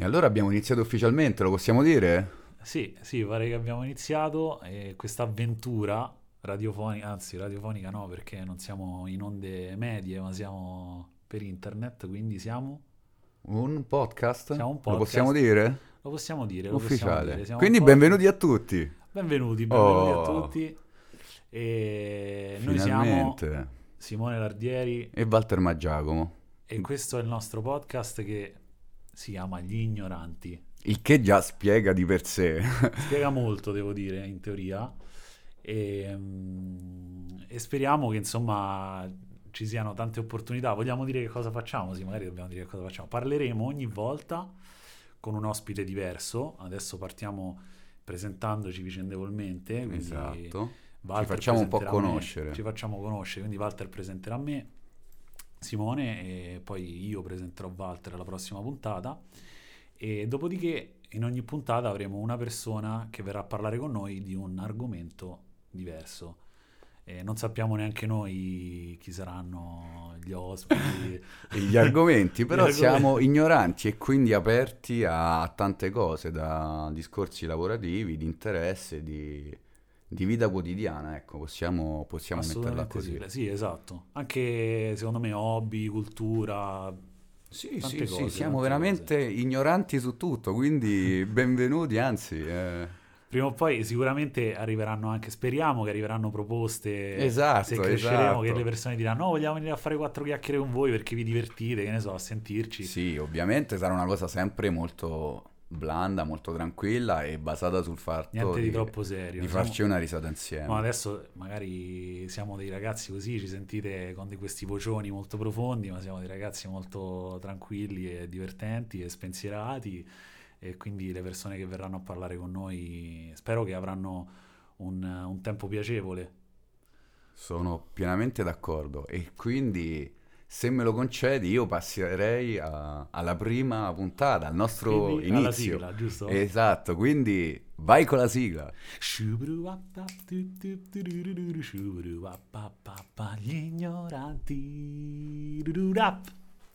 E allora abbiamo iniziato ufficialmente, lo possiamo dire? Sì, sì, pare che abbiamo iniziato e questa avventura radiofonica, anzi radiofonica no, perché non siamo in onde medie, ma siamo per internet, quindi siamo... Un podcast? Siamo un Lo podcast. possiamo dire? Lo possiamo dire, lo possiamo Ufficiale. dire. Siamo Quindi benvenuti a tutti. Benvenuti, benvenuti Oh. a tutti. E noi siamo. Simone Lardieri E Walter Maggiacomo. e questo è il nostro podcast che si chiama Gli Ignoranti. Il che già spiega di per sé. Spiega molto, devo dire, in teoria. E, mm, e speriamo che insomma ci siano tante opportunità. Vogliamo dire che cosa facciamo? Sì, magari dobbiamo dire che cosa facciamo. Parleremo ogni volta con un ospite diverso. Adesso partiamo presentandoci vicendevolmente. Esatto. Walter Ci facciamo un po' conoscere. Ci facciamo conoscere, quindi Walter presenterà me, Simone e poi io presenterò Walter alla prossima puntata e dopodiché in ogni puntata avremo una persona che verrà a parlare con noi di un argomento diverso. E non sappiamo neanche noi chi saranno gli ospiti. E gli argomenti, però Gli argomenti. siamo ignoranti e quindi aperti a tante cose, da discorsi lavorativi, di interesse, di, di vita quotidiana, ecco, possiamo, possiamo metterla così. sì, sì, esatto. Anche secondo me hobby, cultura, Sì, sì, cose, sì, siamo veramente ignoranti su tutto, quindi benvenuti, anzi, eh, Prima o poi sicuramente arriveranno anche, speriamo che arriveranno proposte. Esatto, Se cresceremo, esatto. che le persone diranno: No, vogliamo venire a fare quattro chiacchiere con voi perché vi divertite, che ne so, a sentirci. sì, ovviamente sarà una cosa sempre molto blanda, molto tranquilla e basata sul fatto Niente di, troppo serio. di Siamo- farci una risata insieme. Ma adesso magari siamo dei ragazzi così, ci sentite con questi vocioni molto profondi, ma siamo dei ragazzi molto tranquilli e divertenti e spensierati. E quindi le persone che verranno a parlare con noi spero che avranno un, un tempo piacevole. Sono pienamente d'accordo e quindi se me lo concedi io passerei a- alla prima puntata, al nostro Quindi alla inizio. sigla, giusto? Esatto, quindi vai con la sigla. Gli ignoranti.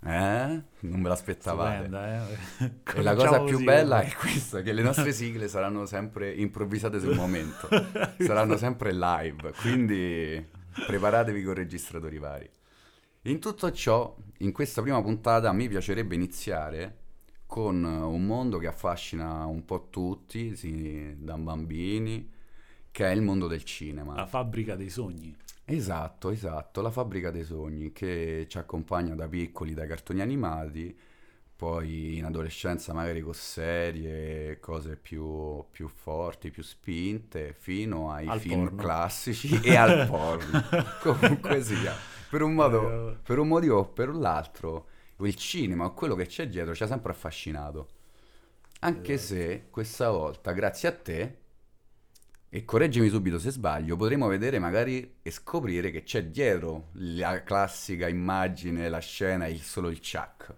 Eh? Non me l'aspettavate. Stupenda, eh? E la cosa più così, bella è questa, che le nostre sigle saranno sempre improvvisate sul momento, saranno sempre live, quindi preparatevi con registratori vari. In tutto ciò, in questa prima puntata mi piacerebbe iniziare con un mondo che affascina un po' tutti, sì, da bambini, che è il mondo del cinema. La fabbrica dei sogni. Esatto, esatto, la fabbrica dei sogni che ci accompagna da piccoli dai cartoni animati, poi in adolescenza magari con serie, cose più, più forti, più spinte, fino ai Al film porno. classici e al porno. Comunque sia, per un, modo, per un motivo o per l'altro, il cinema o quello che c'è dietro ci ha sempre affascinato. Anche Esatto. se questa volta, grazie a te, e correggimi subito se sbaglio, potremo vedere magari e scoprire che c'è dietro la classica immagine, la scena, il solo il Chuck.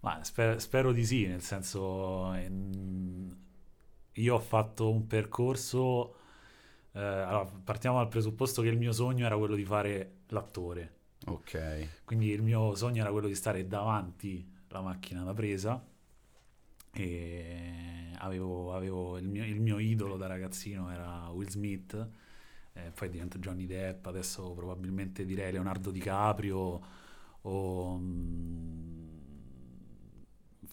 Ma sper- spero di sì, nel senso, ehm, io ho fatto un percorso, eh, allora, partiamo dal presupposto che il mio sogno era quello di fare l'attore, Ok. quindi il mio sogno era quello di stare davanti alla macchina da presa e avevo, avevo il, mio, il mio idolo da ragazzino era Will Smith, eh, poi diventa Johnny Depp, adesso probabilmente direi Leonardo DiCaprio o mm,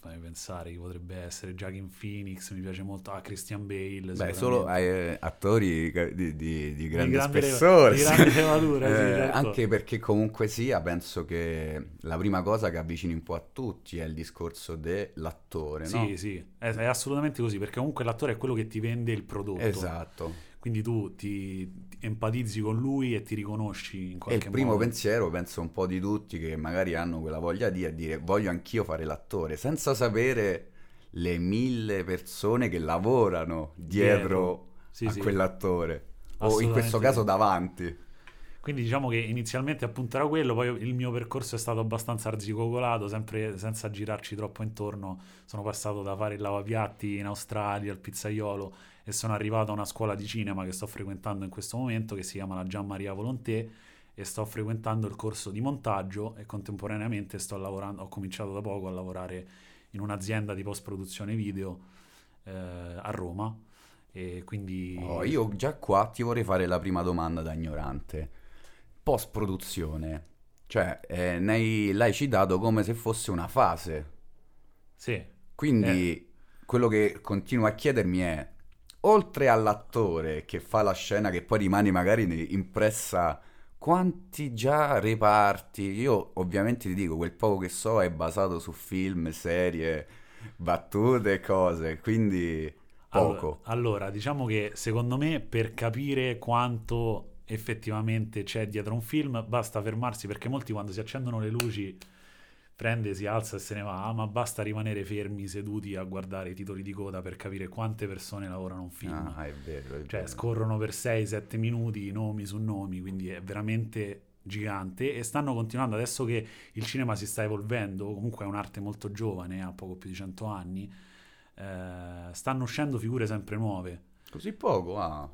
fammi pensare chi potrebbe essere Joaquin Phoenix, mi piace molto, ah Christian Bale, Beh, solo eh, attori di, di- di grande grande spessore. di grande levatura, sì, Eh, certo. Anche perché comunque sia, penso che la prima cosa che avvicini un po' a tutti è il discorso dell'attore, no? Sì, sì, è, è assolutamente così, perché comunque l'attore è quello che ti vende il prodotto. Esatto. Quindi tu ti empatizzi con lui e ti riconosci in qualche il primo modo. pensiero, penso un po' di tutti che magari hanno quella voglia di è dire voglio anch'io fare l'attore, senza sapere le mille persone che lavorano dietro, Dietro. Sì, a sì. quell'attore. O in questo caso davanti. Quindi diciamo che inizialmente appunto era quello, poi il mio percorso è stato abbastanza arzigogolato, sempre senza girarci troppo intorno. Sono passato da fare il lavapiatti in Australia al pizzaiolo e sono arrivato a una scuola di cinema che sto frequentando in questo momento che si chiama la Gian Maria Volonté e sto frequentando il corso di montaggio e contemporaneamente sto lavorando, ho cominciato da poco a lavorare in un'azienda di post-produzione video eh, a Roma. E quindi... Oh, io già qua ti vorrei fare la prima domanda da ignorante. Post-produzione, cioè eh, ne l'hai citato come se fosse una fase. Sì. Quindi Eh. quello che continuo a chiedermi è, oltre all'attore che fa la scena che poi rimane magari impressa, quanti già reparti? Io ovviamente ti dico, quel poco che so è basato su film, serie, battute e cose, quindi poco. Allora, diciamo che secondo me per capire quanto effettivamente c'è dietro un film basta fermarsi perché molti quando si accendono le luci prende, si alza e se ne va, ma basta rimanere fermi seduti a guardare i titoli di coda per capire quante persone lavorano un film. Ah, è vero, è Cioè vero. scorrono per 6-7 minuti nomi su nomi, quindi è veramente gigante e stanno continuando adesso che il cinema si sta evolvendo, comunque è un'arte molto giovane, ha poco più di 100 anni, eh, stanno uscendo figure sempre nuove. Così poco, ah.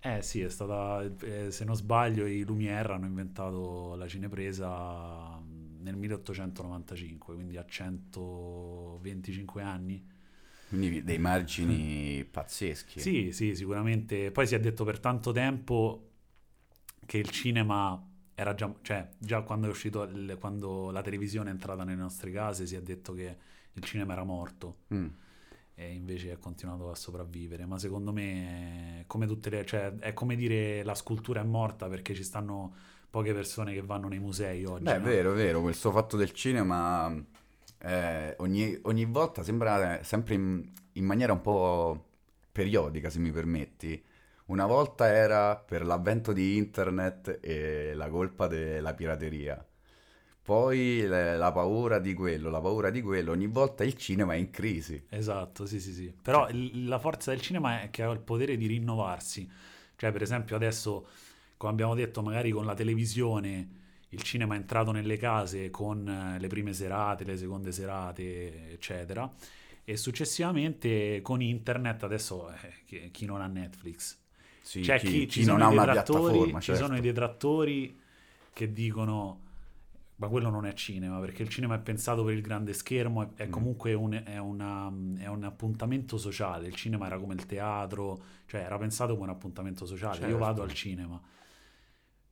Eh sì, è stata, eh, se non sbaglio, i Lumière hanno inventato la cinepresa nel 1895, quindi a 125 anni. Quindi dei margini pazzeschi. Sì, sì, sicuramente. Poi si è detto per tanto tempo che il cinema era già, cioè già quando è uscito, il- quando la televisione è entrata nelle nostre case, si è detto che il cinema era morto Mm. e invece è continuato a sopravvivere. Ma secondo me, come tutte le, cioè, è come dire la scultura è morta perché ci stanno poche persone che vanno nei musei oggi. Beh, è no? vero, è vero, questo fatto del cinema eh, ogni, ogni volta sembra eh, sempre in, in maniera un po' periodica, se mi permetti. Una volta era per l'avvento di internet e la colpa della pirateria. Poi le- la paura di quello, la paura di quello, ogni volta il cinema è in crisi. Esatto, sì, sì, sì. Però il- la forza del cinema è che ha il potere di rinnovarsi. Cioè, per esempio, adesso, come abbiamo detto, magari con la televisione il cinema è entrato nelle case con eh, le prime serate, le seconde serate, eccetera. E successivamente con internet, adesso eh, chi, non ha Netflix? Sì, C'è chi, chi, chi non ha una piattaforma, ci sono i certo. detrattori che dicono ma quello non è cinema, perché il cinema è pensato per il grande schermo, è, è Mm. comunque un, è una- è un appuntamento sociale, il cinema era come il teatro, cioè era pensato come un appuntamento sociale, io Certo. vado al cinema.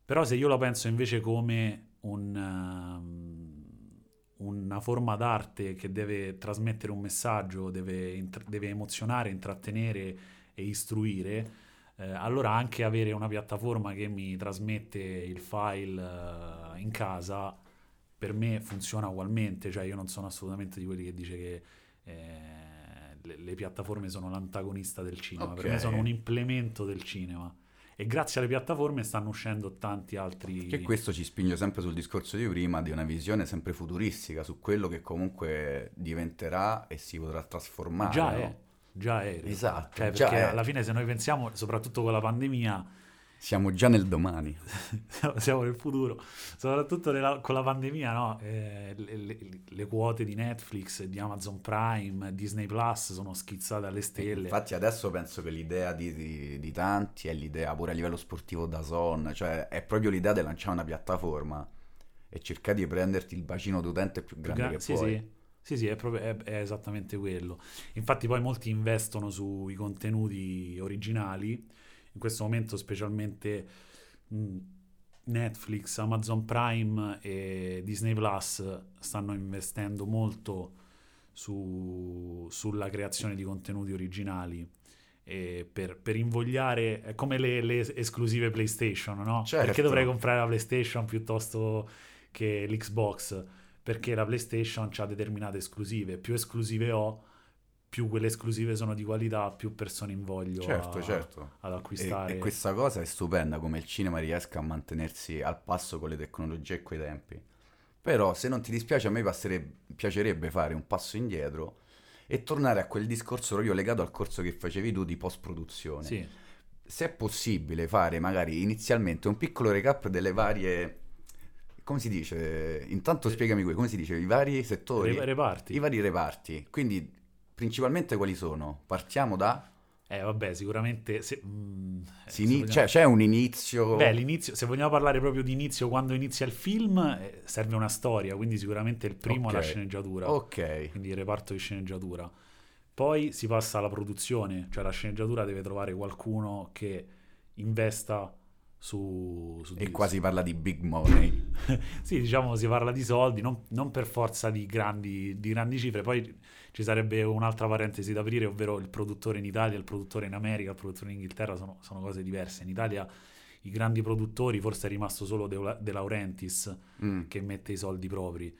Però se io la penso invece come un, ehm, una forma d'arte che deve trasmettere un messaggio, deve, int- deve emozionare, intrattenere e istruire, eh, allora anche avere una piattaforma che mi trasmette il file eh, in casa per me funziona ugualmente, cioè io non sono assolutamente di quelli che dice che eh, le, le piattaforme sono l'antagonista del cinema, per me sono un implemento del cinema e grazie alle piattaforme stanno uscendo tanti altri... Che questo ci spinge sempre sul discorso di prima di una visione sempre futuristica su quello che comunque diventerà e si potrà trasformare. Già no? è, già è. Esatto, Cioè, perché alla fine se noi pensiamo, soprattutto con la pandemia, Siamo già nel domani. siamo nel futuro, soprattutto nella- con la pandemia, no? Eh, le, le- le quote di Netflix, di Amazon Prime, Disney Plus sono schizzate alle stelle. Infatti adesso penso che l'idea di, di- di tanti è l'idea pure a livello sportivo da Zon, cioè è proprio l'idea di lanciare una piattaforma e cercare di prenderti il bacino d'utente più grande Gra- che sì, puoi. sì, sì, sì, è, proprio- è- è esattamente quello. Infatti poi molti investono sui contenuti originali, in questo momento specialmente mh, Netflix, Amazon Prime e Disney Plus stanno investendo molto su- sulla creazione di contenuti originali. per, per invogliare, è come le, le esclusive PlayStation, no? Certo. Perché dovrei comprare la PlayStation piuttosto che l'Xbox? Perché la PlayStation ha determinate esclusive, più esclusive ho, più quelle esclusive sono di qualità, più persone invoglio Certo, a- certo. ad E, acquistare. e questa cosa è stupenda come il cinema riesca a mantenersi al passo con le tecnologie e coi tempi. Però se non ti dispiace a me piacerebbe fare un passo indietro e tornare a quel discorso proprio legato al corso che facevi tu di post-produzione. Sì, Se è possibile fare magari inizialmente un piccolo recap delle varie... Come si dice? Intanto Eh, spiegami qui, come si dice? I vari settori, re- reparti. i vari reparti. Quindi principalmente quali sono? Partiamo da... Eh, vabbè, sicuramente... Se, mm, si ini- vogliamo... cioè, c'è un inizio... Beh, l'inizio, se vogliamo parlare proprio di inizio, quando inizia il film, eh, serve una storia, quindi sicuramente il primo okay. è la sceneggiatura. Ok. Quindi il reparto di sceneggiatura. Poi si passa alla produzione, cioè la sceneggiatura deve trovare qualcuno che investa su, su e qua si parla di big money. sì, diciamo si parla di soldi, non, non per forza di grandi, di grandi, cifre. Poi ci sarebbe un'altra parentesi da aprire, ovvero il produttore in Italia, il produttore in America, il produttore in Inghilterra sono, sono cose diverse. In Italia i grandi produttori, forse è rimasto solo De, De Laurentiis mm. che mette i soldi propri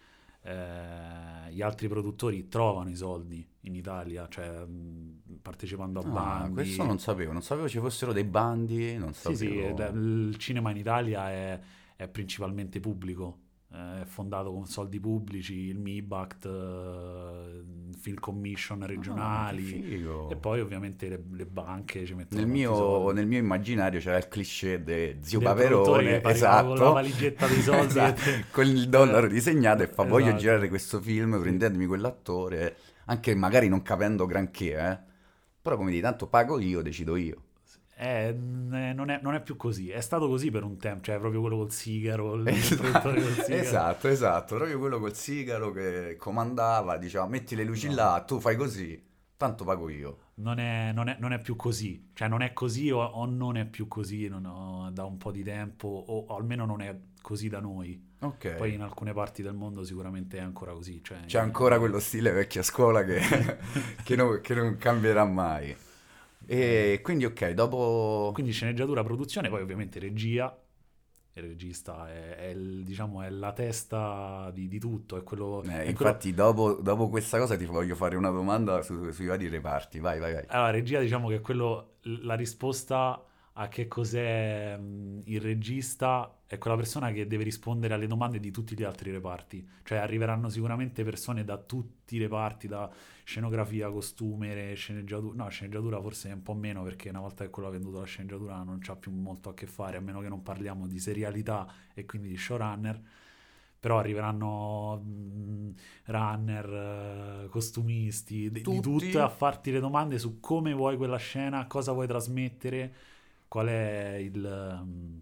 eh, gli altri produttori trovano i soldi in Italia, cioè mh, partecipando a ah, bandi. Questo non sapevo, non sapevo ci fossero dei bandi, non sapevo. Sì, sì, il cinema in Italia è, è principalmente pubblico, è fondato con soldi pubblici, il MIBACT, uh, Film Commission ah, regionali. ah, e poi ovviamente le, le banche ci mettono nel mio, nel mio, immaginario c'era il cliché di zio del Paperone esatto, con la valigetta dei soldi. Esatto, con il dollaro disegnato e fa esatto. voglio girare questo film prendetemi quell'attore anche magari non capendo granché eh? però come di tanto pago io decido io eh, non, è, non, è, più così, è stato così per un tempo, cioè proprio quello col sigaro, il esatto, col sigaro. Esatto, esatto, proprio quello col sigaro che comandava, diceva metti le luci no. là, tu fai così, tanto pago io. Non è, non è, non è più così, cioè non è così o, o non è più così ho, da un po' di tempo, o, o, almeno non è così da noi. Okay. Poi in alcune parti del mondo sicuramente è ancora così. Cioè, C'è ancora quello stile vecchia scuola che, che, non, che non cambierà mai. E quindi ok, dopo... Quindi sceneggiatura, produzione, poi ovviamente regia. Il regista è, è, il, diciamo, è la testa di, di tutto. È quello, eh, è infatti, quello... dopo, dopo, questa cosa ti voglio fare una domanda su, sui vari reparti. Vai, vai, vai. Allora, regia, diciamo che è quello, la risposta a che cos'è il regista è quella persona che deve rispondere alle domande di tutti gli altri reparti. Cioè arriveranno sicuramente persone da tutti i reparti, da scenografia, costume, sceneggiatura. No, sceneggiatura forse è un po' meno perché una volta che quello ha venduto la sceneggiatura non c'ha più molto a che fare, a meno che non parliamo di serialità e quindi di showrunner. Però arriveranno mh, runner, costumisti, di, di tutto a farti le domande su come vuoi quella scena, cosa vuoi trasmettere qual è il... Um...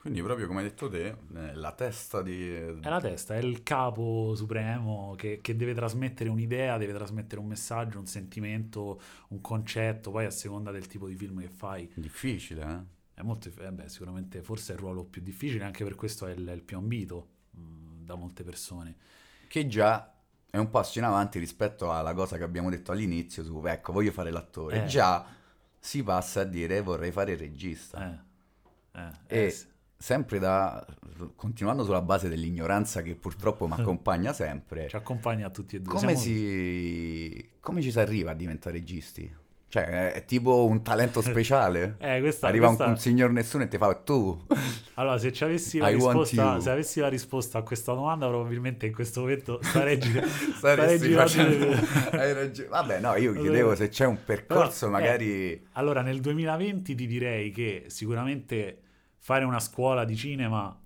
Quindi proprio come hai detto te, la testa di... È la testa, è il capo supremo che, che, deve trasmettere un'idea, deve trasmettere un messaggio, un sentimento, un concetto, poi a seconda del tipo di film che fai. Difficile, eh? È molto... Eh beh, sicuramente forse è il ruolo più difficile, anche per questo è il, è il più ambito mh, mm, da molte persone. Che già è un passo in avanti rispetto alla cosa che abbiamo detto all'inizio su, ecco, voglio fare l'attore. Eh. Già si passa a dire vorrei fare il regista. Eh. Eh. E eh, sempre da, continuando sulla base dell'ignoranza che purtroppo mi accompagna sempre. Ci accompagna a tutti e due. Come, si, come ci si arriva a diventare registi? Cioè, è tipo un talento speciale. eh, questa, Arriva questa... Un, un, signor nessuno e ti fa tu. Allora, se, avessi la risposta, se avessi la risposta a questa domanda, probabilmente in questo momento starei, gira- starei girando. Hai ragione. Vabbè, no, io chiedevo se c'è un percorso, Però, magari. Eh, allora, nel 2020 ti direi che sicuramente fare una scuola di cinema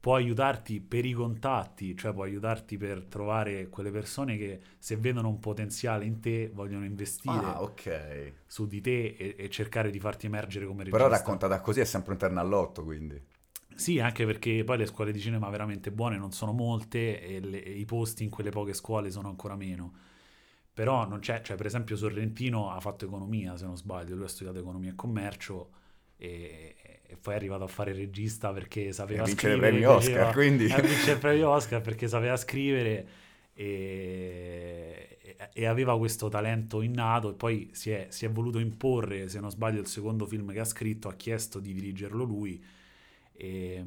può aiutarti per i contatti, cioè può aiutarti per trovare quelle persone che se vedono un potenziale in te vogliono investire ah, okay. su di te e, e, cercare di farti emergere come regista. Però raccontata così è sempre un terno all'otto, quindi. Sì, anche perché poi le scuole di cinema veramente buone non sono molte e, le, e i posti in quelle poche scuole sono ancora meno. Però non c'è, cioè per esempio Sorrentino ha fatto economia, se non sbaglio, lui ha studiato economia e commercio e, e poi è arrivato a fare regista perché sapeva e scrivere. premi Oscar, quindi... E vince il premio Oscar perché sapeva scrivere e, e, aveva questo talento innato e poi si è, si è, voluto imporre, se non sbaglio il secondo film che ha scritto, ha chiesto di dirigerlo lui e,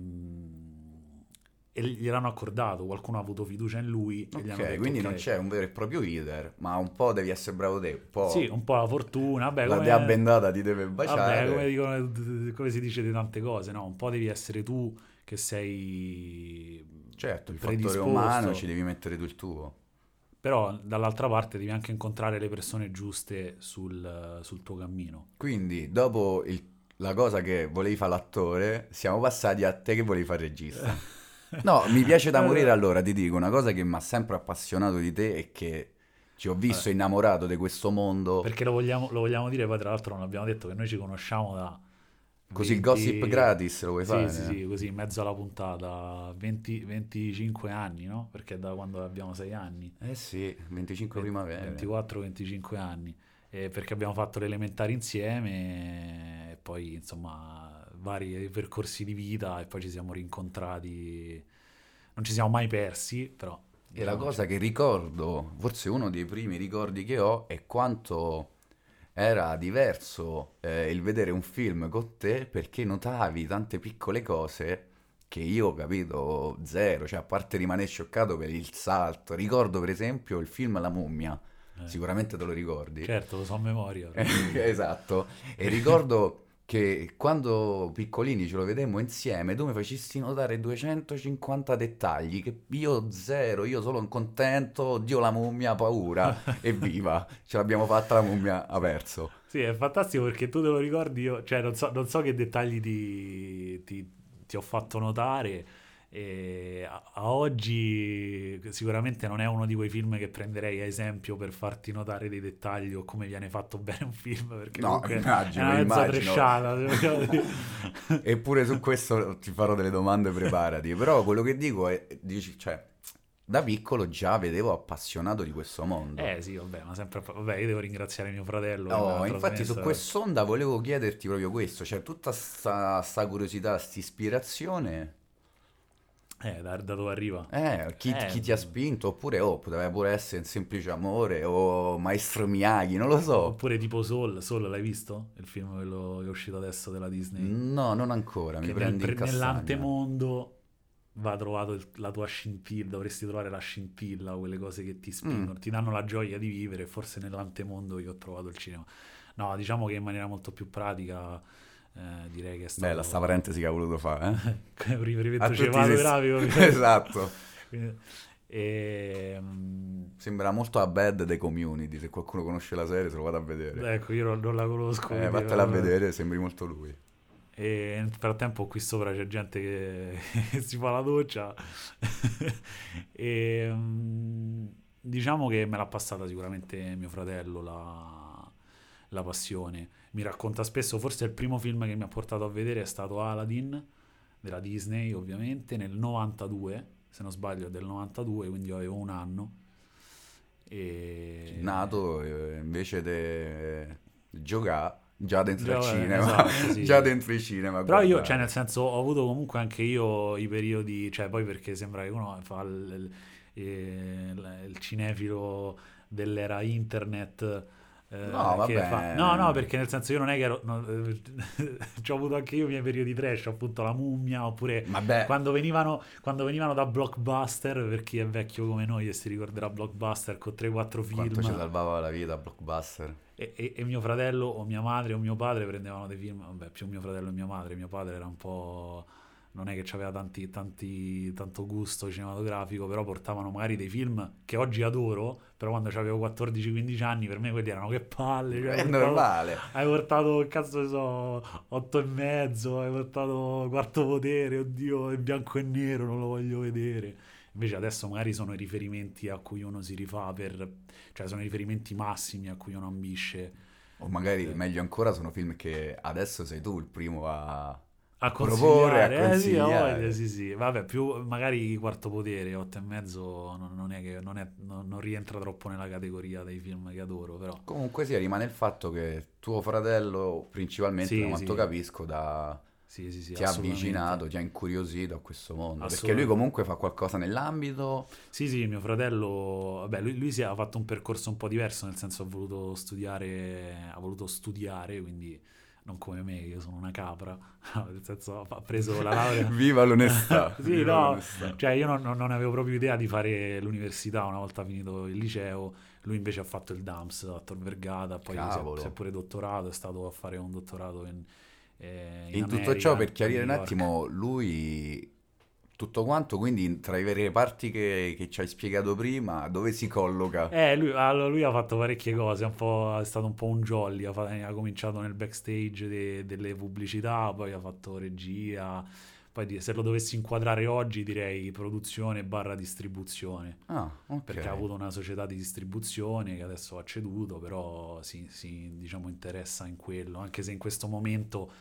e gliel'hanno accordato, qualcuno ha avuto fiducia in lui. Ok, detto, quindi okay. non c'è un vero e proprio leader, ma un po' devi essere bravo te, un po'... Sì, un po' la fortuna, vabbè, La come... dea bendata ti deve baciare. Vabbè, come, dicono, come si dice di tante cose, no? Un po' devi essere tu che sei... Certo, il fattore umano ci devi mettere tu il tuo. Però dall'altra parte devi anche incontrare le persone giuste sul, sul tuo cammino. Quindi dopo il, la cosa che volevi fare l'attore, siamo passati a te che volevi fare regista. No, mi piace da morire allora, ti dico, una cosa che mi ha sempre appassionato di te e che ci ho visto innamorato di questo mondo. Perché lo vogliamo, lo vogliamo dire, poi tra l'altro non abbiamo detto che noi ci conosciamo da... Così il gossip gratis lo vuoi Sì, fare? sì, sì, così in mezzo alla puntata, 20 25 anni, no? Perché da quando abbiamo 6 anni, Eh sì, 25 primavera. 24-25 anni, eh, perché abbiamo fatto l'elementare insieme e poi insomma vari percorsi di vita e poi ci siamo rincontrati, non ci siamo mai persi, però... E la diciamo, cosa che ricordo, forse uno dei primi ricordi che ho, è quanto era diverso eh, il vedere un film con te perché notavi tante piccole cose che io, capito, zero, cioè a parte rimanere scioccato per il salto. Ricordo per esempio il film La mummia, eh, sicuramente te lo ricordi. Certo, lo so a memoria. esatto. E ricordo che quando piccolini ce lo vedemmo insieme, tu mi facessi notare 250 dettagli che io zero, io solo contento, oddio la mummia, paura, evviva, ce l'abbiamo fatta la mummia, ha perso. Sì, è fantastico perché tu te lo ricordi io, cioè non so, non so che dettagli ti, ti- ti ho fatto notare. E a, a oggi sicuramente non è uno di quei film che prenderei a esempio per farti notare dei dettagli o come viene fatto bene un film, perché No, immagino, è una mezza tresciata. Eppure su questo ti farò delle domande, preparati. Però quello che dico è, dici, cioè, da piccolo già vedevo appassionato di questo mondo. Eh sì, vabbè, ma sempre... Vabbè, io devo ringraziare mio fratello. l'ha infatti su quest'onda volevo chiederti proprio questo, cioè tutta sta, sta curiosità, sta ispirazione, Eh, da, da dove arriva? eh, chi, Eh, chi ti ha spinto? Oppure, oh, poteva pure essere un semplice amore, o Maestro Miyagi, non lo so. Oppure tipo Soul, Soul l'hai visto? Il film che è uscito adesso della Disney? No, non ancora, mi che nel prendi in castagna. nell'antemondo va trovato il- la tua scintilla, dovresti trovare la scintilla, quelle cose che ti spingono, Mm. ti danno la gioia di vivere, forse nell'antemondo io ho trovato il cinema. No, diciamo che in maniera molto più pratica eh, direi che è stato... Bella sta parentesi che ha voluto fare, eh? riferimento A tutti i cinematografico. sessi- esatto. Quindi- ehm, Sembra molto a Bad dei Community, se qualcuno conosce la serie se lo vado a vedere. ecco, io non, la conosco. Eh, vattela a vedere, sembri molto lui. E nel frattempo qui sopra c'è gente che, si fa la doccia. e mm, diciamo che me l'ha passata sicuramente mio fratello la, la passione. Mi racconta spesso, forse il primo film che mi ha portato a vedere è stato Aladdin della Disney, ovviamente, nel 92, se non sbaglio è del 92, quindi io avevo un anno. E... Nato eh, invece di giocare già dentro il cinema, esatto, sì, già sì. dentro il cinema. Però io, guardare. cioè, nel senso, ho avuto comunque anche io i periodi, cioè, poi perché sembra che uno fa il, il- il- il cinefilo dell'era internet. Eh, No, vabbè. No, no, perché nel senso io non è che ero... no, eh, ci ho avuto anche io i miei periodi trash, appunto la mummia, oppure quando venivano, quando venivano da Blockbuster, per chi è vecchio come noi e si ricorderà Blockbuster con 3-4 quanto film. ci salvava la vita Blockbuster. E, e- e mio fratello o mia madre o mio padre prendevano dei film, vabbè, più mio fratello e mia madre. Mio padre era un po'. Non è che aveva tanti, tanti, tanto gusto cinematografico, però portavano magari dei film che oggi adoro. Però quando avevo 14-15 anni, per me quelli erano che palle. cioè, È portato- normale. Hai portato, cazzo ne so, 8 e mezzo, hai portato quarto potere, oddio, è bianco e nero, non lo voglio vedere. Invece adesso magari sono i riferimenti a cui uno si rifà per... cioè sono i riferimenti massimi a cui uno ambisce O magari, meglio ancora, sono film che adesso sei tu il primo a... a proporre, a consigliare. Eh, sì, consigliare. sì, sì. Vabbè, più magari quarto potere, 8 e mezzo non, non è che non, è- non- non rientra troppo nella categoria dei film che adoro, però... Comunque sia, rimane il fatto che tuo fratello, principalmente, Sì, da quanto sì. capisco, da... Sì, sì, sì, ti ha avvicinato, ti ha incuriosito a questo mondo. Perché lui comunque fa qualcosa nell'ambito... Sì, sì, mio fratello, vabbè, lui, lui si ha fatto un percorso un po' diverso, nel senso ha voluto studiare, ha voluto studiare, quindi non come me, io sono una capra, nel senso ha preso la laurea. Viva l'onestà! Sì, viva no, l'onestà. cioè io non, non avevo proprio idea di fare l'università una volta finito il liceo, lui invece ha fatto il DAMS a Tor Vergata, poi si è, Cavolo. si è pure dottorato, è stato a fare un dottorato in, eh, in In tutto America, ciò, per chiarire un attimo, lui tutto quanto, quindi tra i veri reparti che, che ci hai spiegato prima, dove si colloca? Eh, lui, allora, lui ha fatto parecchie cose, un po', è stato un po' un jolly, ha, fa- ha cominciato nel backstage de- delle pubblicità, poi ha fatto regia, Poi se lo dovessi inquadrare oggi direi produzione barra distribuzione, Ah, ok. perché ha avuto una società di distribuzione che adesso ha ceduto, però si, si, diciamo, interessa in quello, anche se in questo momento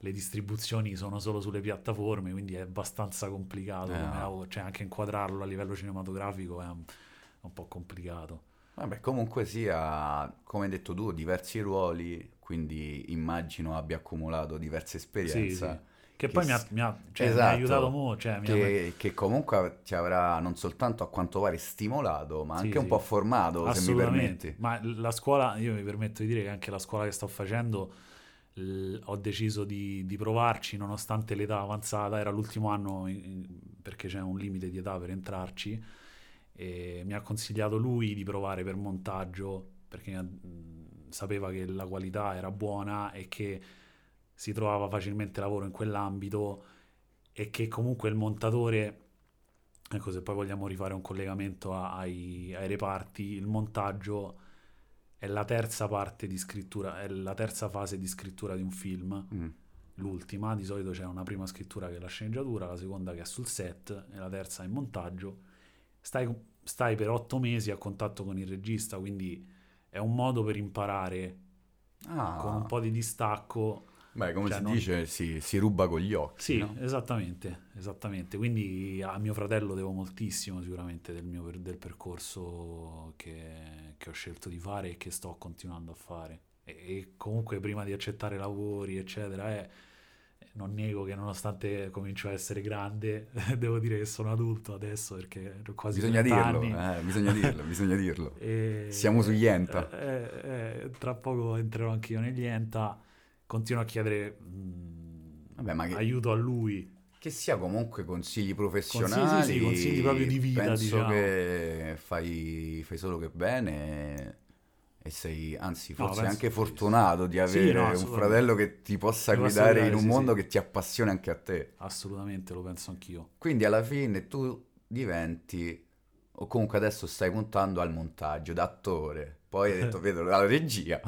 le distribuzioni sono solo sulle piattaforme, quindi è abbastanza complicato, Eh, no. cioè anche inquadrarlo a livello cinematografico è un, un po' complicato. Vabbè, comunque sia, come hai detto tu, diversi ruoli, quindi immagino abbia accumulato diversa Sì, esperienza. sì. Che Che poi mi ha, s- mi ha- cioè, mi ha Esatto, aiutato molto, cioè, mi ha- Che, che comunque ti avrà non soltanto a quanto pare stimolato, ma Sì, anche un sì. po' formato, se mi permetti. ma la scuola, io mi permetto di dire che anche la scuola che sto facendo l- ho deciso di, di provarci nonostante l'età avanzata, era l'ultimo anno in- in- perché c'è un limite di età per entrarci e mi ha consigliato lui di provare per montaggio perché mh, sapeva che la qualità era buona e che si trovava facilmente lavoro in quell'ambito e che comunque il montatore Ecco, se poi vogliamo rifare un collegamento a- ai, ai reparti, il montaggio è la terza parte di scrittura, è la terza fase di scrittura di un film, Mm. l'ultima, di solito c'è una prima scrittura che è la sceneggiatura, la seconda che è sul set e la terza è il montaggio. Stai, stai per otto mesi a contatto con il regista, quindi è un modo per imparare Ah, con un po' di distacco beh, come cioè, si non- dice, si, si ruba con gli occhi, Sì, no? esattamente, esattamente. Quindi a mio fratello devo moltissimo sicuramente del mio del percorso che, che ho scelto di fare e che sto continuando a fare. E, e comunque prima di accettare lavori, eccetera, eh, non nego che nonostante comincio a essere grande, devo dire che sono adulto adesso perché ho quasi Bisogna 30 dirlo, eh, bisogna dirlo, bisogna dirlo. E- Siamo sugli Enta. eh, eh, tra poco entrerò anch'io negli Enta. Continuo a chiedere mm, Vabbè, che, aiuto a lui. che sia comunque consigli professionali, sì, sì, consigli proprio di vita, penso diciamo. che fai, fai solo che bene e sei anzi No, forse penso- anche fortunato di Sì, avere no, un fratello che ti possa Ti guidare guidare, in un sì, mondo sì. che ti appassiona anche a te. Assolutamente, lo penso anch'io. Quindi alla fine tu diventi, o comunque adesso stai puntando al montaggio da attore, poi hai detto vedo la regia,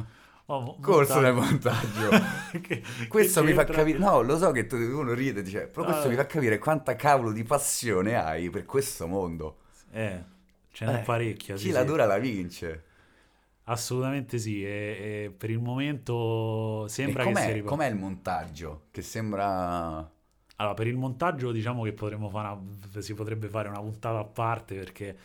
Oh, corso nel montaggio. Che- Questo che mi fa capire, no, lo so che tu- uno ride, dice, però questo Ah. mi fa capire quanta cavolo di passione hai per questo mondo. Eh, ce n'è Eh, parecchia. Chi sì, la sì. dura la vince. Assolutamente sì. E, e per il momento sembra e che com'è, sia ripa- com'è il montaggio? Che sembra... Allora, per il montaggio diciamo che potremmo fare una- si potrebbe fare una puntata a parte perché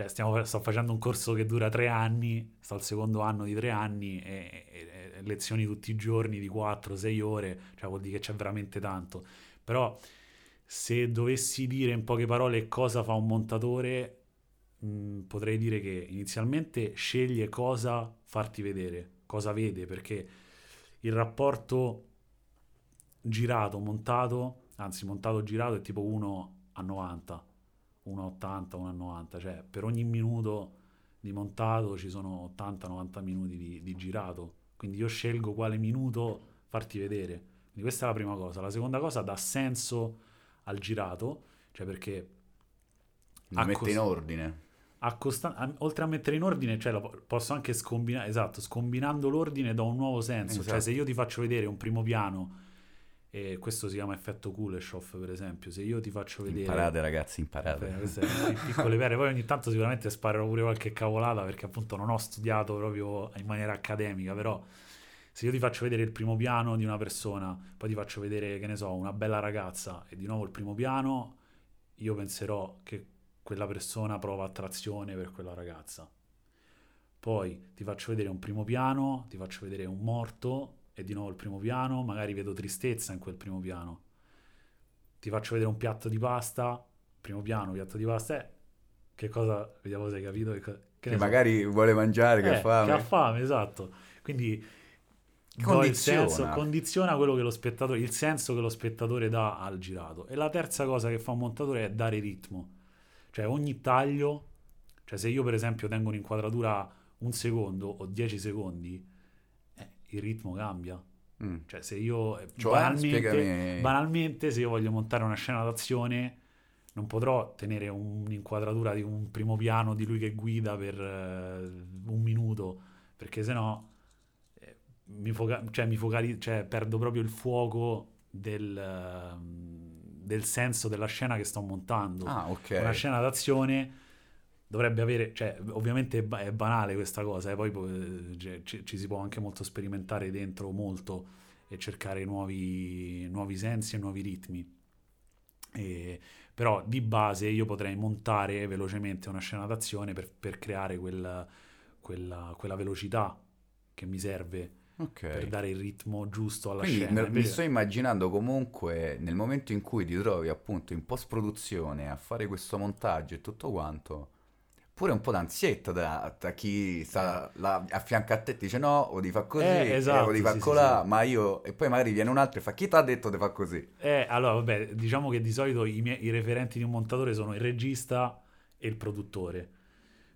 cioè, stiamo, sto facendo un corso che dura tre anni, sto al secondo anno di tre anni e, e- e lezioni tutti i giorni di 4-6 ore, cioè vuol dire che c'è veramente tanto. Però se dovessi dire in poche parole cosa fa un montatore, mh, potrei dire che inizialmente sceglie cosa farti vedere, cosa vede, perché il rapporto girato, montato, anzi montato girato è tipo 1 a 90, 1 a 80, 1 a 90, cioè per ogni minuto di montato ci sono 80-90 minuti di, di girato, quindi io scelgo quale minuto farti vedere. Quindi questa è la prima cosa. La seconda cosa dà senso al girato, cioè perché Lo mette così. in ordine. a costan- a- oltre a mettere in ordine, cioè lo po- posso anche scombinare, esatto, scombinando l'ordine da un nuovo senso. Cioè, Esatto. se io ti faccio vedere un primo piano, e questo si chiama effetto Kuleshov, per esempio, se io ti faccio vedere. Imparate ragazzi, imparate. Beh, sono piccole pere, poi ogni tanto sicuramente sparerò pure qualche cavolata perché appunto non ho studiato proprio in maniera accademica, però se io ti faccio vedere il primo piano di una persona, poi ti faccio vedere, che ne so, una bella ragazza e di nuovo il primo piano, io penserò che quella persona prova attrazione per quella ragazza. Poi ti faccio vedere un primo piano, ti faccio vedere un morto e di nuovo il primo piano, magari vedo tristezza in quel primo piano. Ti faccio vedere un piatto di pasta, primo piano, piatto di pasta, eh, che cosa, vediamo se hai capito, che, che Che ne so. magari vuole mangiare, che Eh, ha fame. Che ha fame, esatto. Quindi Condiziona. senso, condiziona quello che lo spettatore, il senso che lo spettatore dà al girato. E la terza cosa che fa un montatore è dare ritmo. Cioè ogni taglio, cioè se io per esempio tengo un'inquadratura un secondo o 10 secondi, il ritmo cambia. Mm. Cioè se io eh, Cioè, banalmente, spiegami- banalmente se io voglio montare una scena d'azione non potrò tenere un'inquadratura di un primo piano di lui che guida per eh, un minuto perché sennò eh, mi, foca- cioè, mi focali- cioè, perdo proprio il fuoco del, ehm, del senso della scena che sto montando. Ah, ok. Una scena d'azione dovrebbe avere, cioè ovviamente è, ba- è banale questa cosa, eh, poi eh, cioè, ci, ci si può anche molto sperimentare dentro molto e cercare nuovi, nuovi sensi e nuovi ritmi. E, però di base io potrei montare velocemente una scena d'azione per, per creare quel, quella, quella velocità che mi serve Ok. per dare il ritmo giusto alla Quindi scena. mi Invece- sto immaginando comunque nel momento in cui ti trovi appunto in post-produzione a fare questo montaggio e tutto quanto, pure un po' d'ansietta da, da chi sta là a fianco a te e ti dice no, o di fa così, Eh, eh, esatto, o di fa sì, colà, sì. ma io... E poi magari viene un altro e fa chi ti ha detto di fa così? Eh, allora, vabbè, diciamo che di solito i, miei, i referenti di un montatore sono il regista e il produttore.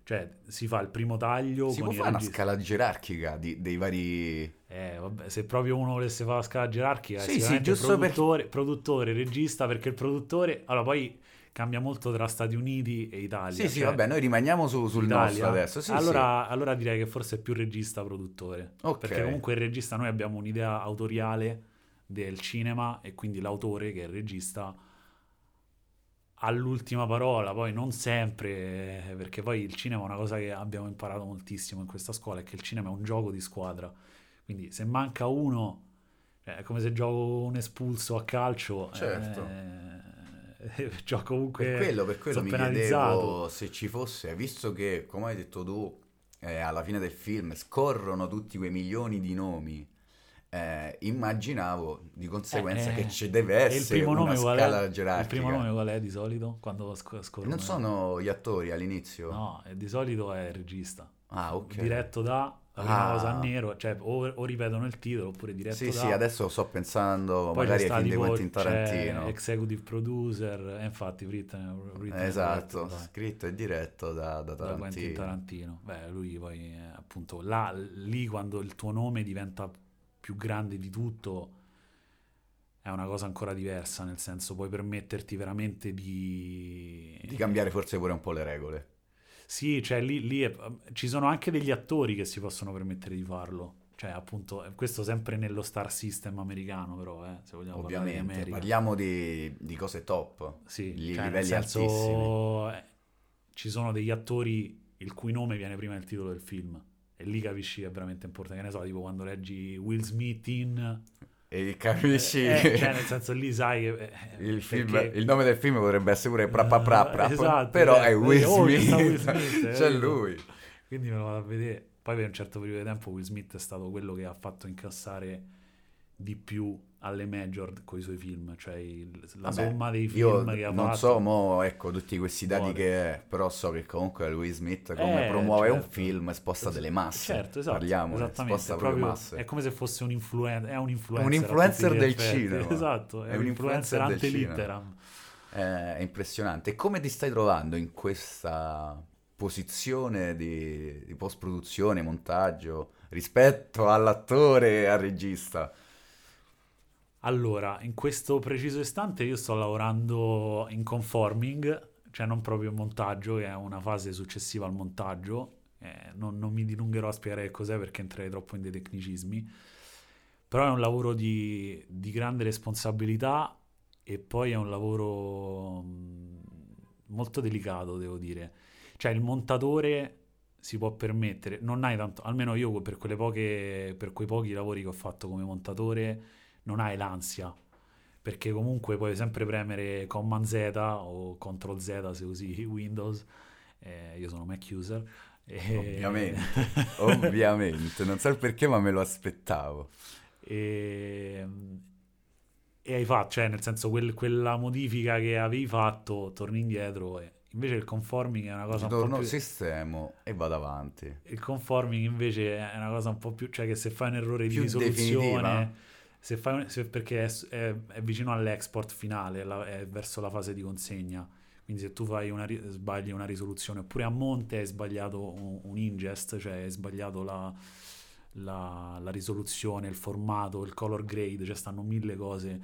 Cioè, si fa il primo taglio Si con può fare una scala gerarchica di- dei vari... Eh, vabbè, se proprio uno volesse fare la scala gerarchica, Sì, sì, giusto per- produttore, produttore, regista, perché il produttore... Allora, poi cambia molto tra Stati Uniti e Italia. Sì, sì, cioè, vabbè, noi rimaniamo su- sul Italia, nostro adesso. Sì, allora, allora direi che forse è più regista-produttore. Ok. Perché comunque il regista, noi abbiamo un'idea autoriale del cinema e quindi l'autore, che è il regista, ha l'ultima parola, poi non sempre, perché poi il cinema è una cosa che abbiamo imparato moltissimo in questa scuola, è che il cinema è un gioco di squadra. Quindi se manca uno, eh, è come se gioco un espulso a calcio, Certo. eh, gioco comunque... Per quello, per quello mi chiedevo se ci fosse, visto che, come hai detto tu, eh, alla fine del film scorrono tutti quei milioni di nomi, eh, immaginavo di conseguenza Eh, che eh. ci deve E il essere primo una nome scala è? Il primo nome qual è di solito quando sc- scorrono? Non sono gli attori all'inizio? No, eh, di solito è il regista. Ah, ok. Diretto da la prima Ah. cosa a nero, cioè o, o ripetono il titolo oppure diretto Sì, da. sì, adesso sto pensando Poi magari ai film di Quentin Tarantino. executive producer, e infatti written, written and Esatto, dai, scritto e diretto da, da da Quentin Tarantino. Tarantino. Beh, lui poi eh, appunto là, lì quando il tuo nome diventa più grande di tutto è una cosa ancora diversa, nel senso puoi permetterti veramente di... Di cambiare forse pure un po' le regole. Sì, cioè lì, lì è- ci sono anche degli attori che si possono permettere di farlo. Cioè, appunto, eh, questo sempre nello star system americano, però, eh, se vogliamo parlare di Ovviamente, parliamo di, di cose top. Sì, Li- cioè, livelli senso, eh, ci sono degli attori il cui nome viene prima del titolo del film. E lì capisci che è veramente importante. Che ne so, tipo quando leggi Will Smith in... E capisci eh, cioè, nel senso, lì sai che... eh, il, film- perché- il nome del film potrebbe essere pure pra pra pra pra, Esatto, però eh, è Will oh, che Smith, sta Will Smith, eh, c'è capito? lui. Quindi me lo vado a vedere. Poi per un certo periodo di tempo Will Smith è stato quello che ha fatto incassare di più alle major con i suoi film, cioè il- la Vabbè, somma dei film che ha non fatto. so mo, ecco, tutti questi dati Muore. che è, però so che comunque Will Smith come Eh, promuove un certo. film sposta delle masse. Certo, esatto. Parliamo, sposta proprio proprio- masse. è come se fosse un influencer. È un influencer. Un influencer del effetti. cinema. Esatto, è, È un un influencer influencer ante litteram. Eh, È impressionante. E come ti stai trovando in questa posizione di, di post-produzione, montaggio, rispetto all'attore e al regista? Allora, in questo preciso istante io sto lavorando in conforming, cioè non proprio in montaggio, che è una fase successiva al montaggio. Eh, non, non mi dilungherò a spiegare che cos'è perché entrerei troppo in dei tecnicismi. Però è un lavoro di, di grande responsabilità e poi è un lavoro mh, molto delicato, devo dire. Cioè il montatore si può permettere, non hai tanto, almeno io per poche, per quei pochi lavori che ho fatto come montatore, non hai l'ansia, perché comunque puoi sempre premere Command Z o Ctrl Z se usi Windows, eh, io sono Mac user. e- Ovviamente, ovviamente. Non so il perché, ma me lo aspettavo. e, e hai fatto, cioè nel senso quel- quella modifica che avevi fatto, torni indietro e invece il conforming è una cosa un po' Torno, più... sistemo e vado avanti. Il conforming invece è una cosa un po' più, cioè che se fai un errore di Più risoluzione, definitiva? Se fai un- se- perché è, è- è vicino all'export finale, è, la- è verso la fase di consegna. Quindi se tu fai una, sbagli una risoluzione oppure a monte hai sbagliato un, un ingest, cioè hai sbagliato la, la- la risoluzione, il formato, il color grade, cioè stanno mille cose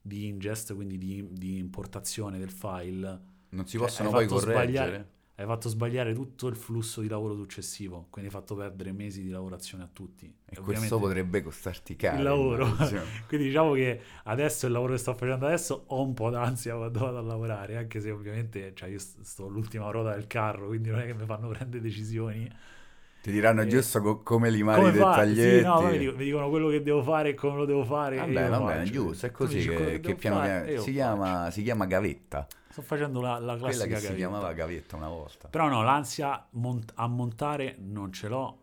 di ingest, quindi di, di importazione del file. Non si Cioè, possono poi correggere. sbagliare- hai fatto sbagliare tutto il flusso di lavoro successivo, quindi hai fatto perdere mesi di lavorazione a tutti. E, e questo potrebbe costarti caro. Il lavoro. quindi diciamo che adesso il lavoro che sto facendo adesso ho un po' d'ansia quando vado a lavorare, anche se ovviamente cioè io sto all'ultima ruota del carro, quindi non è che mi fanno prendere decisioni. Ti diranno e... giusto co- come limare i dettaglietti. Sì, no, mi, dicono, mi, dicono quello che devo fare e come lo devo fare. Vabbè, va bene, giusto, è così che, che, che piano piano si chiama, si chiama gavetta. Sto facendo la, la classica Quella che gavetta. si chiamava gavetta una volta. Però no, l'ansia mont- a montare non ce l'ho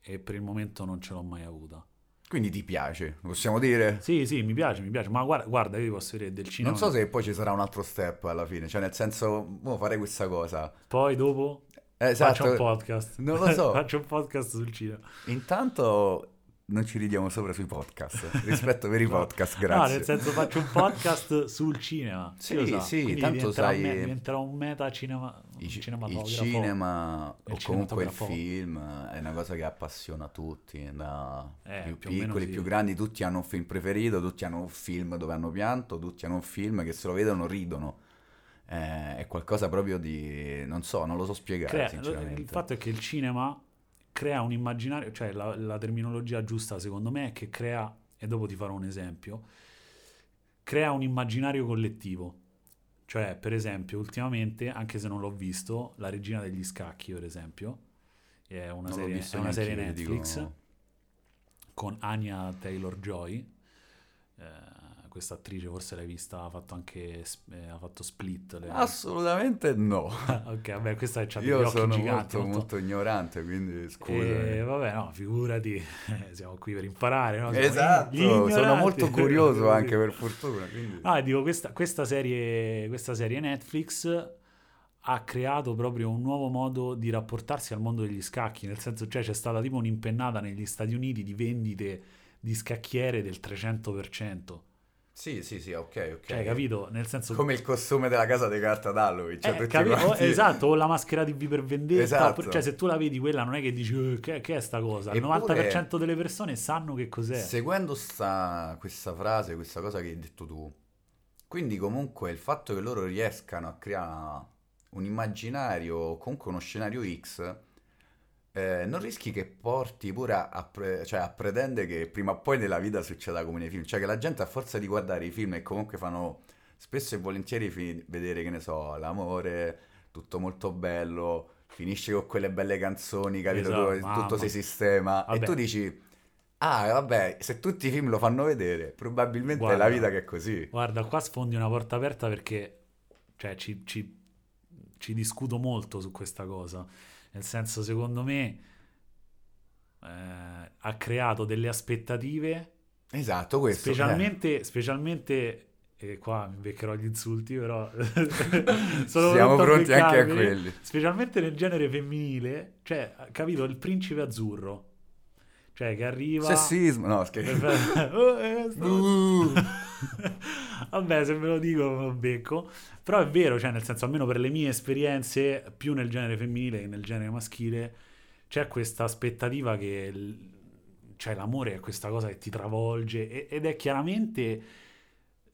e per il momento non ce l'ho mai avuta. Quindi ti piace, possiamo dire? Sì, sì, mi piace, mi piace. Ma guarda, guarda io ti posso vedere del cinema. Non so se poi ci sarà un altro step alla fine, cioè nel senso, oh, fare questa cosa. Poi dopo esatto. faccio un podcast. Non lo so. faccio un podcast sul cinema. Intanto non ci ridiamo sopra sui podcast rispetto per i podcast, grazie. No, nel senso faccio un podcast sul cinema. Sì, so. sì, Quindi tanto sai... Me- diventerà un meta cinema, il, il cinema o comunque il film è una cosa che appassiona tutti, da eh, più, più piccoli, sì. più grandi, tutti hanno un film preferito, tutti hanno un film dove hanno pianto, tutti hanno un film che se lo vedono ridono. Eh, è qualcosa proprio di... non so, non lo so spiegare Crea, sinceramente. Il fatto è che il cinema crea un immaginario, cioè la, la, terminologia giusta secondo me è che crea, e dopo ti farò un esempio, crea un immaginario collettivo. Cioè, per esempio, ultimamente, anche se non l'ho visto, La regina degli scacchi, per esempio, è una Non serie, è una serie Netflix dico- con Anya Taylor-Joy. Eh, questa attrice forse l'hai vista, ha fatto anche eh, ha fatto Split. le- Assolutamente no. ok, vabbè, questa c'ha degli Io occhi sono giganti. molto, molto ignorante, quindi scusa. Eh, vabbè, no, figurati, eh, siamo qui per imparare, no? Esatto, sono molto curioso anche per fortuna. Quindi... E dico, questa, questa, serie, questa serie Netflix ha creato proprio un nuovo modo di rapportarsi al mondo degli scacchi, nel senso, cioè c'è stata tipo un'impennata negli Stati Uniti di vendite di scacchiere del 300%. Sì, sì, sì, ok, ok. Cioè, capito? Nel senso... Come il costume della casa di carta d'Halloween. Cioè Eh, capi- quanti- esatto, o la maschera di V per vendetta. Esatto. Cioè, se tu la vedi quella, non è che dici "Eh, che, che è sta cosa. Il Eppure- 90% delle persone sanno che cos'è. Seguendo sta, questa frase, questa cosa che hai detto tu, quindi comunque il fatto che loro riescano a creare un immaginario comunque uno scenario X, eh, non rischi che porti pure a, pre- cioè a pretendere che prima o poi nella vita succeda come nei film, cioè che la gente a forza di guardare i film e comunque fanno spesso e volentieri fi- vedere, che ne so, l'amore, tutto molto bello, finisce con quelle belle canzoni, capito? Esatto, tutto si sistema Vabbè. e tu dici... Ah, vabbè, se tutti i film lo fanno vedere, probabilmente Guarda. è la vita che è così. Guarda, qua sfondi una porta aperta perché cioè, ci, ci- ci discuto molto su questa cosa. Nel senso, secondo me, eh, ha creato delle aspettative, Esatto, questo. specialmente, specialmente e qua mi beccherò gli insulti, però Siamo pronti anche a quelli. Specialmente nel genere femminile, cioè, capito, il principe azzurro. Cioè, che arriva... Sessismo, no, scherzo. Oh, eh, Uh. Vabbè, se ve lo dico me lo becco. Però è vero, cioè, nel senso, almeno per le mie esperienze, più nel genere femminile che nel genere maschile, c'è questa aspettativa che l- cioè, l'amore è questa cosa che ti travolge e- ed è chiaramente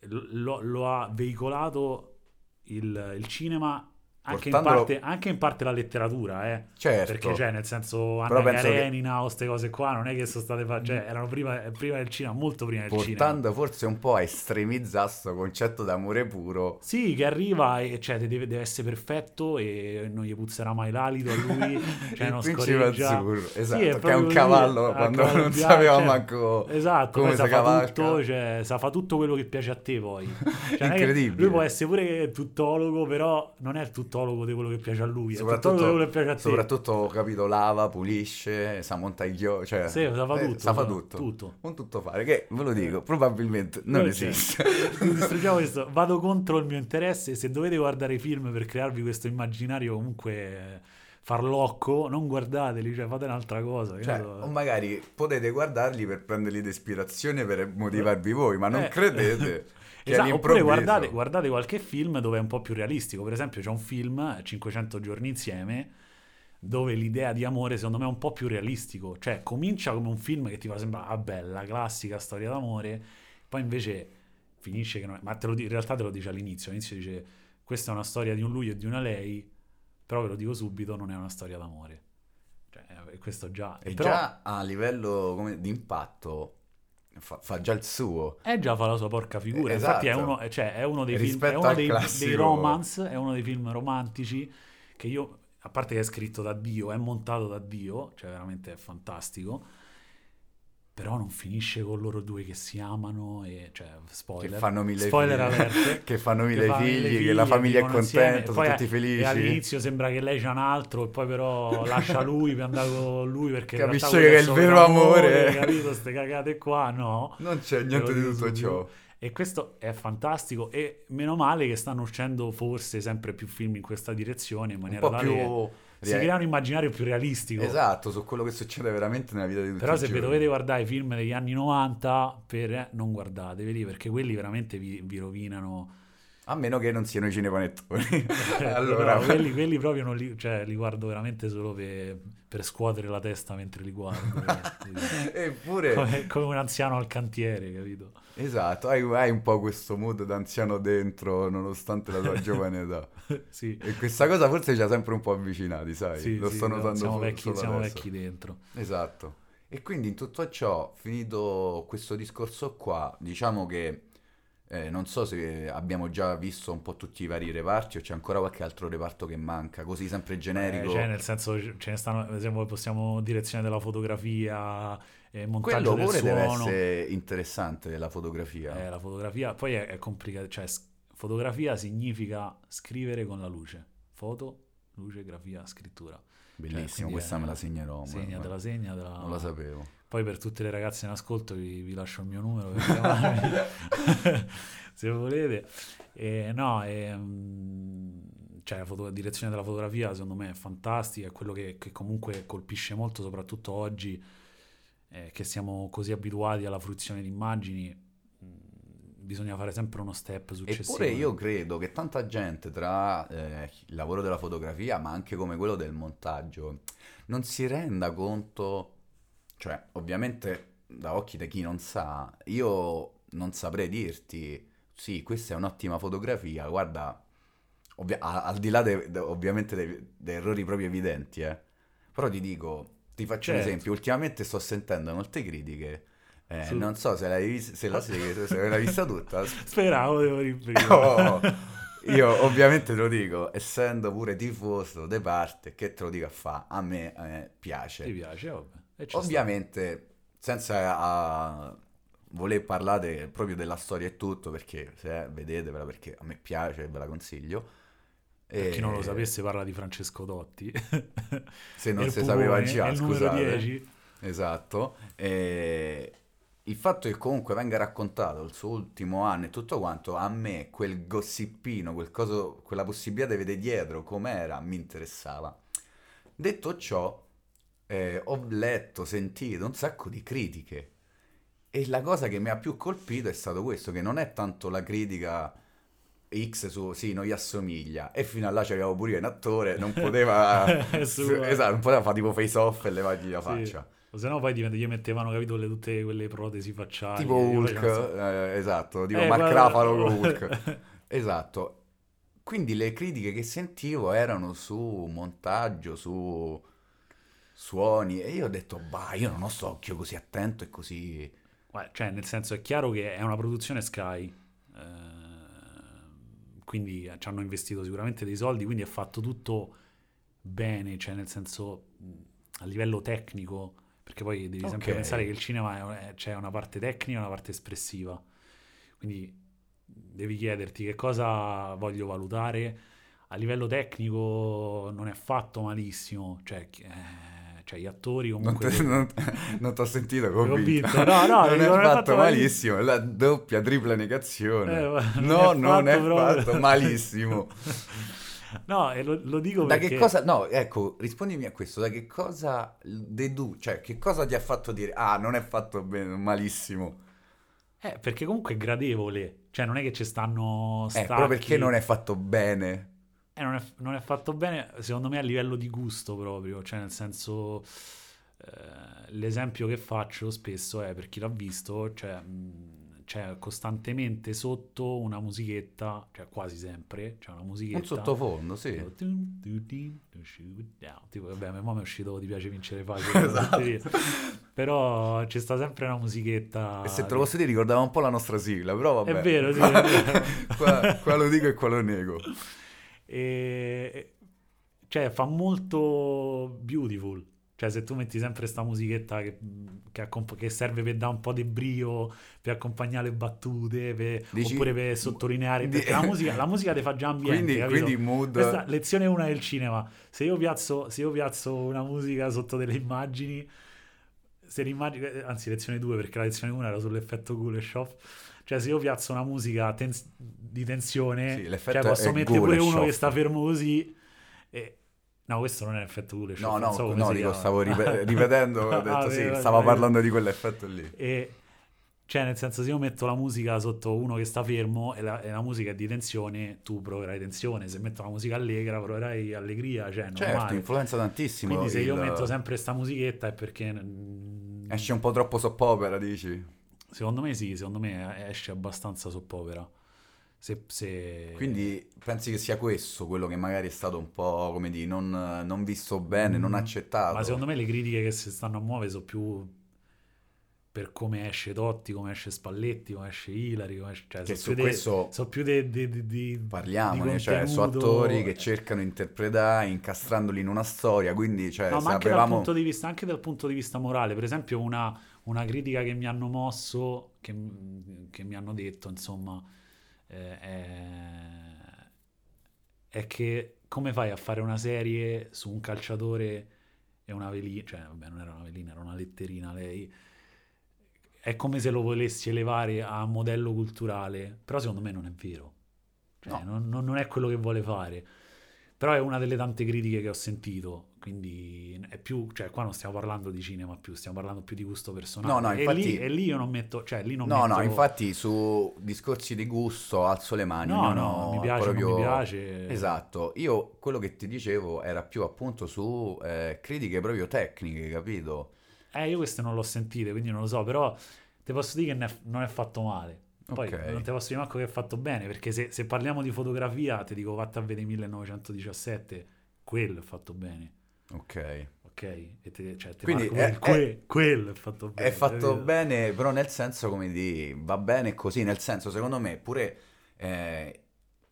lo, lo ha veicolato il, il cinema anche in, Portandolo- parte, anche in parte la letteratura, eh. Certo. Perché, cioè, nel senso, Anna penso che- Karenina o queste cose qua, non è che sono state fatte, cioè, erano prima, prima del cinema, molto prima del cinema. Portando forse un po' a estremizzare questo concetto d'amore puro. Sì, che arriva e cioè, deve, deve essere perfetto e non gli puzzerà mai l'alito a lui, cioè non scorreggia. azzurro, Sì, esatto, è che è un cavallo a quando non bianco, sapeva cioè, manco Esatto, come si cavalca. tutto, cioè, sa fa tutto quello che piace a te poi. Cioè, Incredibile. Lui può essere pure tuttologo, però non è il tuttologo di quello che piace a lui, è Soprattutto, che piace a te. soprattutto, capito, lava, pulisce, sa montare chio, cioè... Sì, sa fa eh, tutto, sa fa tutto. tutto. Un tutto fare, che, ve lo dico, probabilmente non Non c'è. esiste. Distruggiamo questo. Vado contro il mio interesse. Se dovete guardare i film per crearvi questo immaginario comunque eh, farlocco, non guardateli, cioè fate un'altra cosa. Cioè, o magari potete guardarli per prenderli di ispirazione, per motivarvi voi, ma non Eh. credete Esatto, oppure guardate, guardate qualche film dove è un po' più realistico. Per esempio, c'è un film 500 giorni insieme dove l'idea di amore secondo me è un po' più realistico. Cioè, comincia come un film che ti fa sembrare ah, bella, classica storia d'amore, poi invece finisce che non è... Ma te lo in realtà te lo dice all'inizio. All'inizio dice questa è una storia di un lui e di una lei Però ve lo dico subito, non è una storia d'amore. Cioè, eh, questo già... E però già a livello come, di impatto fa, fa già il suo. Eh già fa la sua porca figura. Esatto. Infatti è uno, cioè, è uno dei film, Rispetto è uno dei, classico- dei romance, è uno dei film romantici che io, a parte che è scritto da Dio, è montato da Dio, cioè veramente è fantastico, però non finisce con loro due che si amano e, cioè, spoiler. Che fanno mille spoiler figli, alert. che fanno mille fa figli, mille che la famiglia è contenta, sono tutti felici. E all'inizio sembra che lei c'ha un altro e poi però lascia lui per andare con lui perché Capisce che è il vero amore. capito? Ste cagate qua, no. Non c'è niente di tutto ciò. E questo è fantastico e meno male che stanno uscendo forse sempre più film in questa direzione in Un maniera po' tale più... che si crea un immaginario più realistico. Esatto, su quello che succede veramente nella vita di tutti Però se vi dovete guardare i film degli anni 90, per, eh, non guardateveli perché quelli veramente vi, vi rovinano. A meno che non siano i cinepanettoni. allora, No, quelli, quelli proprio non li, cioè, li guardo veramente solo per, per scuotere la testa mentre li guardo. eppure... come, come un anziano al cantiere, capito? Esatto, hai, hai un po' questo mood d'anziano dentro, nonostante la tua giovane età. sì. E questa cosa forse ci ha sempre un po' avvicinati, sai? Sì, Lo sì, sto no, notando siamo, vecchi, siamo vecchi dentro. Esatto. E quindi in tutto ciò, finito questo discorso qua, diciamo che eh, non so se abbiamo già visto un po' tutti i vari reparti o c'è ancora qualche altro reparto che manca, così sempre generico. Eh, cioè, nel senso, ce ne stanno, ad esempio, possiamo direzione della fotografia, eh, montaggio Quello del pure deve suono. essere interessante, la fotografia. Eh, la fotografia, poi è, è complicato, cioè fotografia significa scrivere con la luce. Foto, luce, grafia, scrittura. Bellissimo, quindi questa è- me la segnerò. Segnatela, segnatela. Non la sapevo. Poi per tutte le ragazze in ascolto vi, vi lascio il mio numero per chiamarmi se volete. E, no, e, mm, cioè, la foto- direzione della fotografia secondo me è fantastica, è quello che, che comunque colpisce molto, soprattutto oggi eh, che siamo così abituati alla fruizione di immagini. mm, Bisogna fare sempre uno step successivo. Eppure io credo che tanta gente tra eh, il lavoro della fotografia, ma anche come quello del montaggio, non si renda conto, cioè ovviamente da occhi di chi non sa, io non saprei dirti, sì, questa è un'ottima fotografia, guarda, ovvia- al di là de- de- ovviamente dei, dei errori proprio evidenti, eh. Però ti dico, ti faccio un Certo. esempio, ultimamente sto sentendo molte critiche, eh, Su- non so se l'hai, vis- se la, se, se l'hai vista tutta, Speravo, devo prima. Oh, io ovviamente te lo dico, essendo pure tifoso de parte, che te lo dico a fa, a me eh, Ti piace. piace, vabbè. E ci sta. Ovviamente, senza ah, voler parlare proprio della storia e tutto, perché se vedetevela, perché a me piace e ve la consiglio. Per chi non lo sapesse parla di Francesco Dotti. Se non si sapeva già, scusate. 10. Esatto. E il fatto che comunque venga raccontato il suo ultimo anno e tutto quanto, a me quel gossipino, quel coso, quella possibilità di vedere dietro com'era, mi interessava. Detto ciò, eh, ho letto, sentito un sacco di critiche e la cosa che mi ha più colpito è stato questo, che non è tanto la critica X su sì, non gli assomiglia e fino a là c'avevo pure io un attore, non poteva Su- esatto, non poteva fare tipo face off e levargli la Sì. faccia. O se no poi diventa- gli mettevano, capito, le, tutte quelle protesi facciali. Tipo Hulk, facevo- eh, esatto, tipo Eh, Mark guarda- Ruffalo con Hulk. Esatto. Quindi le critiche che sentivo erano su montaggio, su suoni e io ho detto, bah, io non ho sto occhio così attento e così... Cioè, nel senso, è chiaro che è una produzione Sky. eh, quindi ci hanno investito sicuramente dei soldi, quindi è fatto tutto bene, cioè nel senso a livello tecnico, perché poi devi sempre Ok. pensare che il cinema c'è una parte tecnica e una parte espressiva. Quindi devi chiederti che cosa voglio valutare. A livello tecnico non è fatto malissimo, cioè, eh, cioè gli attori Non comunque... ti ho sentito convinto. convinto. No, no, non è fatto malissimo, la doppia, tripla negazione. Eh, no, non è proprio- fatto malissimo. No, e lo, lo dico Da perché... che cosa, no, ecco, rispondimi a questo, da che cosa dedu, cioè che cosa ti ha fatto dire, ah, non è fatto bene, malissimo. Eh, perché comunque è gradevole. Cioè, non è che ci stanno Eh, stacchi. però perché non è fatto bene? Eh, non, è, non è fatto bene, secondo me, a livello di gusto proprio. Cioè, nel senso... eh, l'esempio che faccio spesso è, per chi l'ha visto, cioè... mh, c'è costantemente sotto una musichetta, cioè quasi sempre, c'è una musichetta. Un sottofondo, sì. Tipo, vabbè, a me mi è uscito Ti piace vincere facile. esatto. Però c'è sta sempre una musichetta. E se te lo posso dire, ricordava un po' la nostra sigla, però vabbè. È vero, sì. È vero. qua, qua lo dico e qua lo nego. E... Cioè, fa molto beautiful cioè, se tu metti sempre questa musichetta che, che, accomp- che, serve per dare un po' di brio, per accompagnare le battute, per, Dici, oppure per sottolineare. Perché la musica, la musica ti fa già ambiente. Quindi, quindi mood. Questa lezione 1 del cinema. Se io, piazzo, se io piazzo una musica sotto delle immagini, se l'immagine, anzi, lezione 2, perché la lezione 1 era sull'effetto cool e shop. Cioè, se io piazzo una musica tens- di tensione, sì, cioè, posso mettere pure uno che sta fermo così. E, No, questo non è l'effetto Coolidge. No, no, so no dico, stavo rip- ripetendo, ho detto ah, sì, stavo parlando di quell'effetto lì. E, cioè, nel senso, se io metto la musica sotto uno che sta fermo e la, e la musica è di tensione, tu proverai tensione. Se metto la musica allegra, proverai allegria. Cioè, certo, influenza tantissimo. Quindi se il... io metto sempre questa musichetta è perché... Esce un po' troppo soppopera, dici? Secondo me sì, secondo me esce abbastanza soppopera. Se, se... Quindi pensi che sia questo quello che magari è stato un po', come dire, non, non visto bene, mm, non accettato? Ma secondo me le critiche che si stanno a muovere sono più per come esce Totti, come esce Spalletti, come esce Ilari, come esce... Cioè, che sono, più de, sono più di... De, de, de, Parliamone, cioè sono attori che cercano di interpretare incastrandoli in una storia, quindi cioè, no, ma anche, dal punto di vista, anche dal punto di vista morale, per esempio una, una critica che mi hanno mosso, che, che mi hanno detto, insomma eh, è, è, che come fai a fare una serie su un calciatore e una velina, cioè vabbè non era una velina, era una letterina lei, è come se lo volessi elevare a modello culturale, però secondo me non è vero, cioè, no. non, non è quello che vuole fare, però è una delle tante critiche che ho sentito, quindi è più, cioè qua non stiamo parlando di cinema più, stiamo parlando più di gusto personale. No, no, infatti... e, lì, e lì io non metto, cioè lì non No, metto... no, infatti su discorsi di gusto alzo le mani. No, no, mi piace, proprio... mi piace. Esatto, io quello che ti dicevo era più appunto su eh, critiche proprio tecniche, capito? Eh, io queste non l'ho sentite, quindi non lo so, però ti posso dire che non è fatto male. Poi okay. non ti posso dire manco che è fatto bene, perché se, se parliamo di fotografia, ti dico vatta a vedere 1917, quello è fatto bene. Ok. Ok, e te, cioè, te Quindi è, que, è, quello è fatto bene. È fatto bene, però nel senso, come di, va bene così, nel senso, secondo me, pure eh,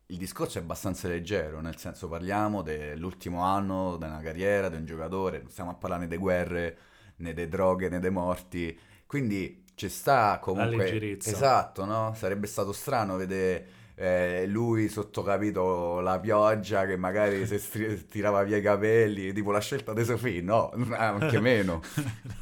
il discorso è abbastanza leggero, nel senso parliamo dell'ultimo anno della carriera di un giocatore, non stiamo a parlare né di guerre, né di droghe, né dei morti, quindi ci sta comunque... La leggerezza. Esatto, no? Sarebbe stato strano vedere eh, lui sotto capito la pioggia che magari si stri- tirava via i capelli, tipo la scelta di Sofì, no, anche meno.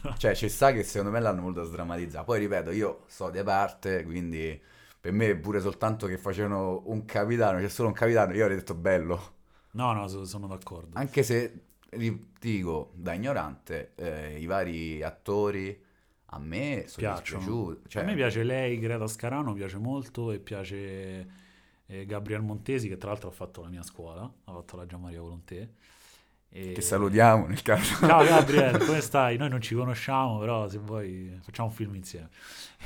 no. Cioè ci sta che secondo me l'hanno voluto sdrammatizzare. Poi ripeto, io so di parte, quindi per me pure soltanto che facevano un capitano, c'è solo un capitano, io avrei detto bello. No, no, sono d'accordo. Anche se, dico, da ignorante, eh, i vari attori a me sono. Cioè... A me piace lei, Greta Scarano, piace molto e piace eh, Gabriel Montesi, che tra l'altro ha fatto la mia scuola, ha fatto la Gian Maria Volontè. E... Che salutiamo nel caso. Ciao Gabriel, come stai? Noi non ci conosciamo, però se vuoi facciamo un film insieme.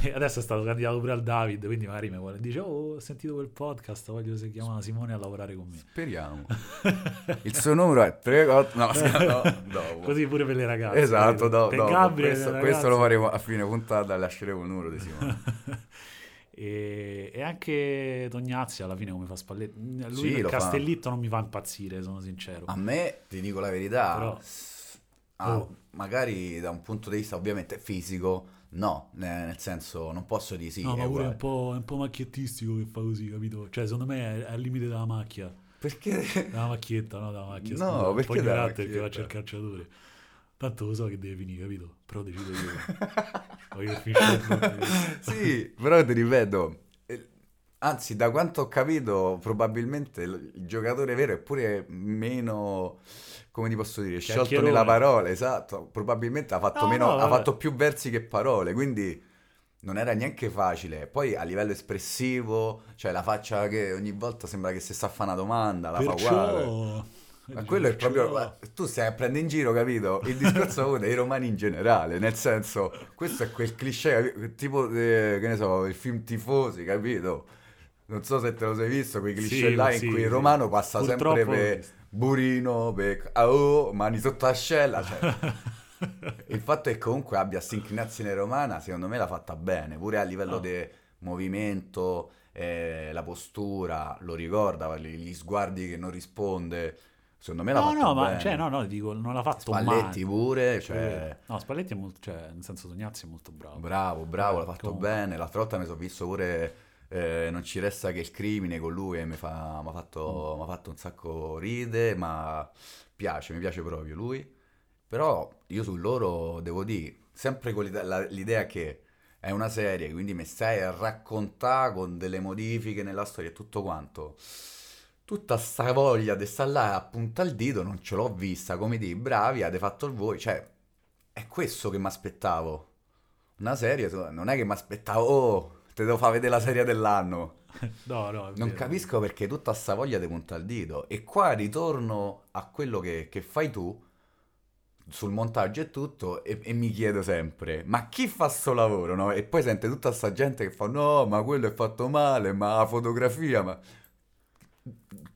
E adesso è stato candidato pure al David, quindi magari mi vuole dice "Oh, ho sentito quel podcast, voglio si chiama Simone a lavorare con me". Speriamo. Il suo numero è 3 no, no, no, Così pure per le ragazze. Esatto, no, per Gabriel, questo, questo, lo faremo a fine puntata, lasceremo il numero di Simone. E, e, anche Tognazzi alla fine come fa Spalletti lui sì, il Castellitto fa. non mi fa impazzire sono sincero a me ti dico la verità Però... ah, oh. magari da un punto di vista ovviamente fisico no nel senso non posso dire sì no ma pure è un, po', è un po' macchiettistico che fa così capito cioè secondo me è al limite della macchia perché? dalla macchietta no dalla macchia no scusa, perché poi carattere che va a cercare calciatore Tanto lo so che deve finire, capito? Però decido io. Voglio finire. sì, però ti ripeto, eh, anzi, da quanto ho capito, probabilmente il giocatore vero è pure meno, come ti posso dire, sciolto nella parola, esatto. Probabilmente ha fatto, no, meno, no, ha fatto più versi che parole, quindi non era neanche facile. Poi a livello espressivo, cioè la faccia che ogni volta sembra che si sta a fare una domanda, la Perciò... fa uguale. Ma quello è proprio. Tu stai a prendere in giro, capito? Il discorso dei romani in generale. Nel senso, questo è quel cliché, tipo, eh, che ne so, il film Tifosi, capito? Non so se te lo sei visto, quei cliché Sì, là in sì, cui il romano passa Purtroppo sempre per burino, per oh, mani sotto ascella. Cioè, il fatto che comunque abbia questa inclinazione romana, secondo me l'ha fatta bene, pure a livello Ah. di movimento, eh, la postura, lo ricorda, gli sguardi che non risponde. Secondo me l'ha No, fatto no, ma bene. cioè, no, no, dico, non l'ha fatto Spalletti male. pure, cioè, No, Spalletti è molto, cioè, nel senso Tognazzi è molto bravo. bravo, bravo, Eh, l'ha fatto comunque. bene. L'altra volta mi sono visto pure eh, Non ci resta che il crimine con lui e mi fa, m'ha fatto, Mm. m'ha fatto un sacco ride, ma piace, mi piace proprio lui. Però io su loro devo dire, sempre con l'idea, la- l'idea che è una serie, quindi mi stai a raccontare con delle modifiche nella storia e tutto quanto. Tutta sta voglia di stare là a punta al dito non ce l'ho vista, come di bravi, avete fatto il voi, cioè è questo che mi aspettavo. Una serie, non è che mi aspettavo, oh, te devo far vedere la serie dell'anno. No, no, Non capisco perché tutta sta voglia di punta al dito. E qua ritorno a quello che, che fai tu, sul montaggio e tutto, e, e mi chiedo sempre, ma chi fa sto lavoro, no? E poi sente tutta sta gente che fa, no, ma quello è fatto male, ma la fotografia, ma...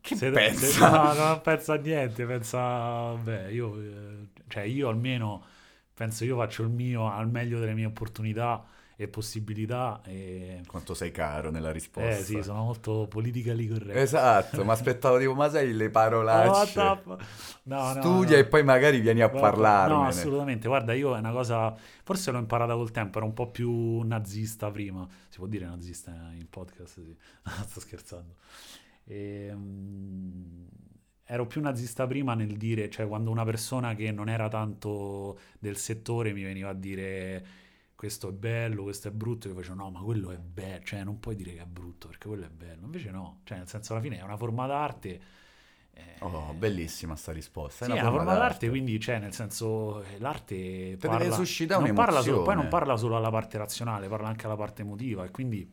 Che Se- pensa? se- no, non pensa a niente, pensa, beh, io, eh, cioè io almeno penso io faccio il mio al meglio delle mie opportunità e possibilità e... Quanto sei caro nella risposta. Eh sì, sono molto politically corretto. Esatto, mi aspettavo tipo, ma sai le parolacce? No, no, Studia no. e poi magari vieni a parlarmene. No, assolutamente. Guarda, io è una cosa. Forse l'ho imparata col tempo, ero un po' più nazista prima. Si può dire nazista in podcast? Sì. Sto scherzando. Ehm, ero più nazista prima nel dire, cioè quando una persona che non era tanto del settore mi veniva a dire questo è bello, questo è brutto, io facevo no, ma quello è bello, cioè non puoi dire che è brutto perché quello è bello. Invece no, cioè nel senso alla fine è una forma d'arte. eh, Oh, bellissima sta risposta. sì, è una forma d'arte, quindi cioè, nel senso, eh, l'arte deve parla, suscitare non parla solo, poi non parla solo alla parte razionale, parla anche alla parte emotiva e quindi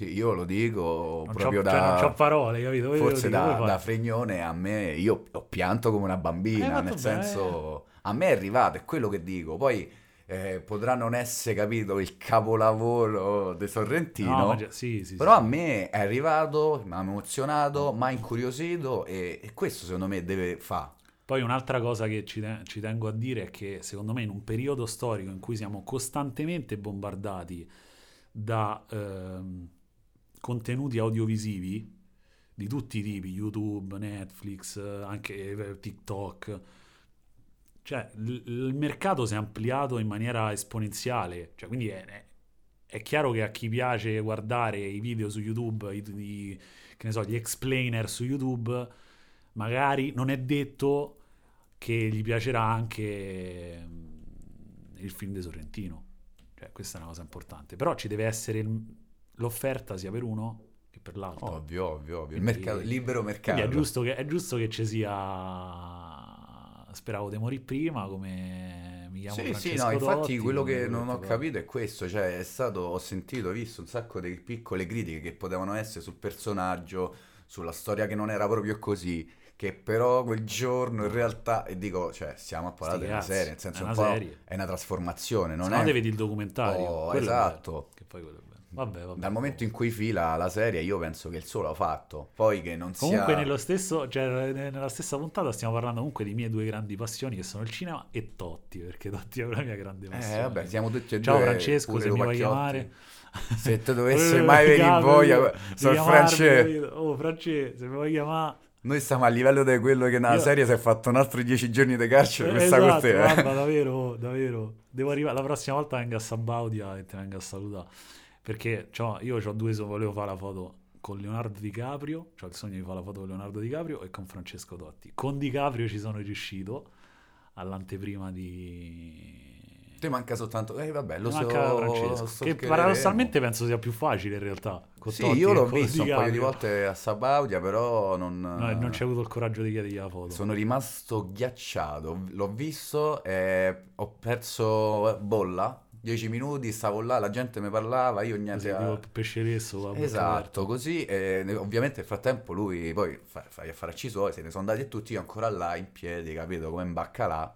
Sì, io lo dico non, proprio c'ho, cioè, non da... c'ho parole, capito? Voi Forse da, da fregnone a me, io ho pianto come una bambina, fatto nel senso, a me è arrivato, è quello che dico. Poi eh, potrà non essere, capito, il capolavoro di Sorrentino, No, ma sì, sì, però sì. a me è arrivato, mi ha emozionato, mi ha incuriosito e, e questo secondo me deve fare. Poi un'altra cosa che ci, te- ci tengo a dire è che secondo me in un periodo storico in cui siamo costantemente bombardati da ehm, contenuti audiovisivi di tutti i tipi, YouTube, Netflix, anche eh, TikTok, cioè il mercato si è ampliato in maniera esponenziale, cioè, quindi è, è- è chiaro che a chi piace guardare i video su YouTube, i, i- che ne so, gli explainer su YouTube, magari non è detto che gli piacerà anche mm, il film di Sorrentino. Cioè, questa è una cosa importante. Però ci deve essere il- l'offerta sia per uno che per l'altro. Ovvio, ovvio, ovvio. Il Quindi- mercato, libero mercato. È giusto che, è giusto che ci sia. Speravo di morire prima, come mi chiamo Sì, sì, Francesco no, infatti Dotti, quello come che quello non ho capito è questo, cioè è stato, ho sentito, ho visto un sacco di piccole critiche che potevano essere sul personaggio, sulla storia che non era proprio così, che però quel giorno in realtà, e dico, cioè stiamo a parlare cazzi, serie, nel senso è un una po' serie. è una trasformazione, non Se è... no, vedi il documentario. Oh, quello è esatto. Che poi quello è. Vabbè, vabbè. Dal momento in cui fila la serie, io penso che il suo l'ha fatto, poi che non Comunque, sia... nello stesso, cioè, nella stessa puntata stiamo parlando comunque di mie due grandi passioni che sono il cinema e Totti, perché Totti è una mia grande passione. Eh, vabbè, siamo tutti e Ciao due, Francesco, pure se mi vuoi chiamare. Se te dovesse Eh, mai venire in voglia, sono Francesco. Oh, Francesco, se mi vuoi chiamare... Noi stiamo a livello di quello che nella Io- serie si è fatto un altro dieci giorni di carcere per Eh, con esatto, te. eh. davvero, davvero. Devo arrivare, la prossima volta venga a Sabaudia e ti venga a salutare. Perché c'ho- io ho due, so- volevo fare la foto con Leonardo DiCaprio, cioè il sogno di fare la foto con Leonardo DiCaprio e con Francesco Totti. Con DiCaprio ci sono riuscito all'anteprima di... Ti manca soltanto... Eh vabbè, lo so... manca Francesco, lo che paradossalmente penso sia più facile in realtà. Sì, Totti io l'ho visto un paio di volte a Sabaudia, però non... No, non c'è avuto il coraggio di chiedergli la foto. Sono rimasto ghiacciato. L'ho visto e ho perso bolla. 10 minuti, stavo là, la gente mi parlava, io niente... Così, tipo il pesceresso. Esatto, così, e ovviamente nel frattempo lui poi fa, fa gli affaracci suoi, se ne sono andati tutti, io ancora là in piedi, capito, come in baccalà.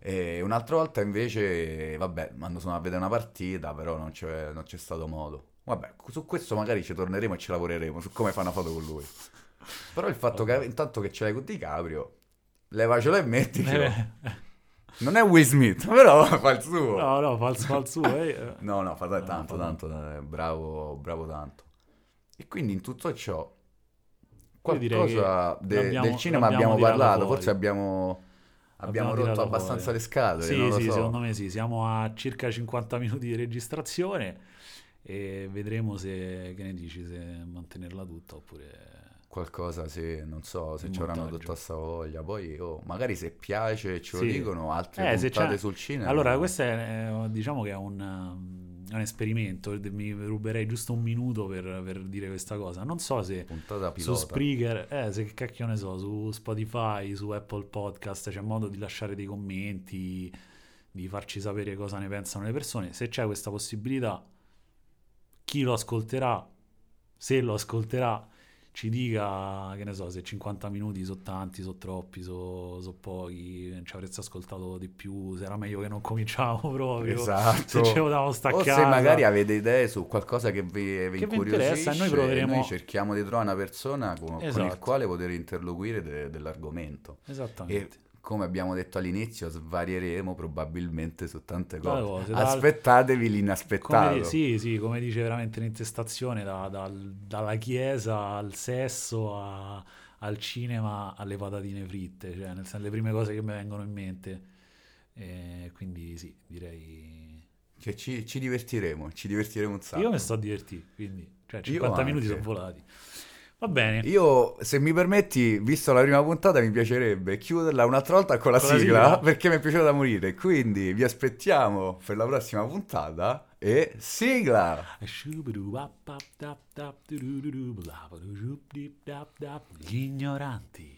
E un'altra volta invece, vabbè, quando sono a vedere una partita, però non c'è, non c'è stato modo. Vabbè, su questo magari ci torneremo e ci lavoreremo, su come fare una foto con lui. Però il fatto che intanto che ce l'hai con DiCaprio, levacelo e mettilo. Eh, Non è Will Smith, però fa il suo. no, no, fa il, fa il suo. eh. No, no, fa No, tanto, fa tanto, eh, bravo, bravo tanto. E quindi in tutto ciò, qualcosa de- del cinema abbiamo parlato, fuori. forse abbiamo, abbiamo rotto tirato abbastanza fuori. le scatole, Sì, sì, so. secondo me sì. Siamo a circa 50 minuti di registrazione e vedremo se, che ne dici, se mantenerla tutta oppure... Qualcosa sì, non so se ci avranno tutta sta voglia. Poi, oh, magari se piace ce lo Sì. dicono, altre Eh, se puntate sul cinema. Allora, questo è, eh, diciamo che è un, è un esperimento, mi ruberei giusto un minuto per, per dire questa cosa. Non so se su. Spreaker, eh, se che cacchio ne so, su Spotify, su Apple Podcast c'è modo di lasciare dei commenti, di farci sapere cosa ne pensano le persone. Se c'è questa possibilità, chi lo ascolterà, se lo ascolterà, ci dica, che ne so, se 50 minuti sono tanti, sono troppi, sono pochi, ci avreste ascoltato di più, se era meglio che non cominciamo proprio, Esatto. se ce lo davamo sta a O se magari avete idee su qualcosa che vi, vi Che incuriosisce, interessa, noi proveremo- noi cerchiamo di trovare una persona con, con il Esatto. quale poter interloquire de- dell'argomento. Esattamente. E come abbiamo detto all'inizio, svarieremo probabilmente su tante cose. cose, dal- Aspettatevi Come, l'inaspettato. di- sì, sì, come dice veramente l'intestazione, da- dal- dalla chiesa al sesso a- al cinema alle patatine fritte, cioè nel senso le prime cose che mi vengono in mente. E quindi sì, direi... Che ci, ci divertiremo, ci divertiremo un sacco. Io mi sto divertendo, quindi cioè 50 anche. minuti sono volati. Va bene. Io, se mi permetti, visto la prima puntata, mi piacerebbe chiuderla un'altra volta con la Con la sigla, sigla? perché mi è piaciuta da morire. Quindi vi aspettiamo per la prossima puntata e sigla! Gli ignoranti.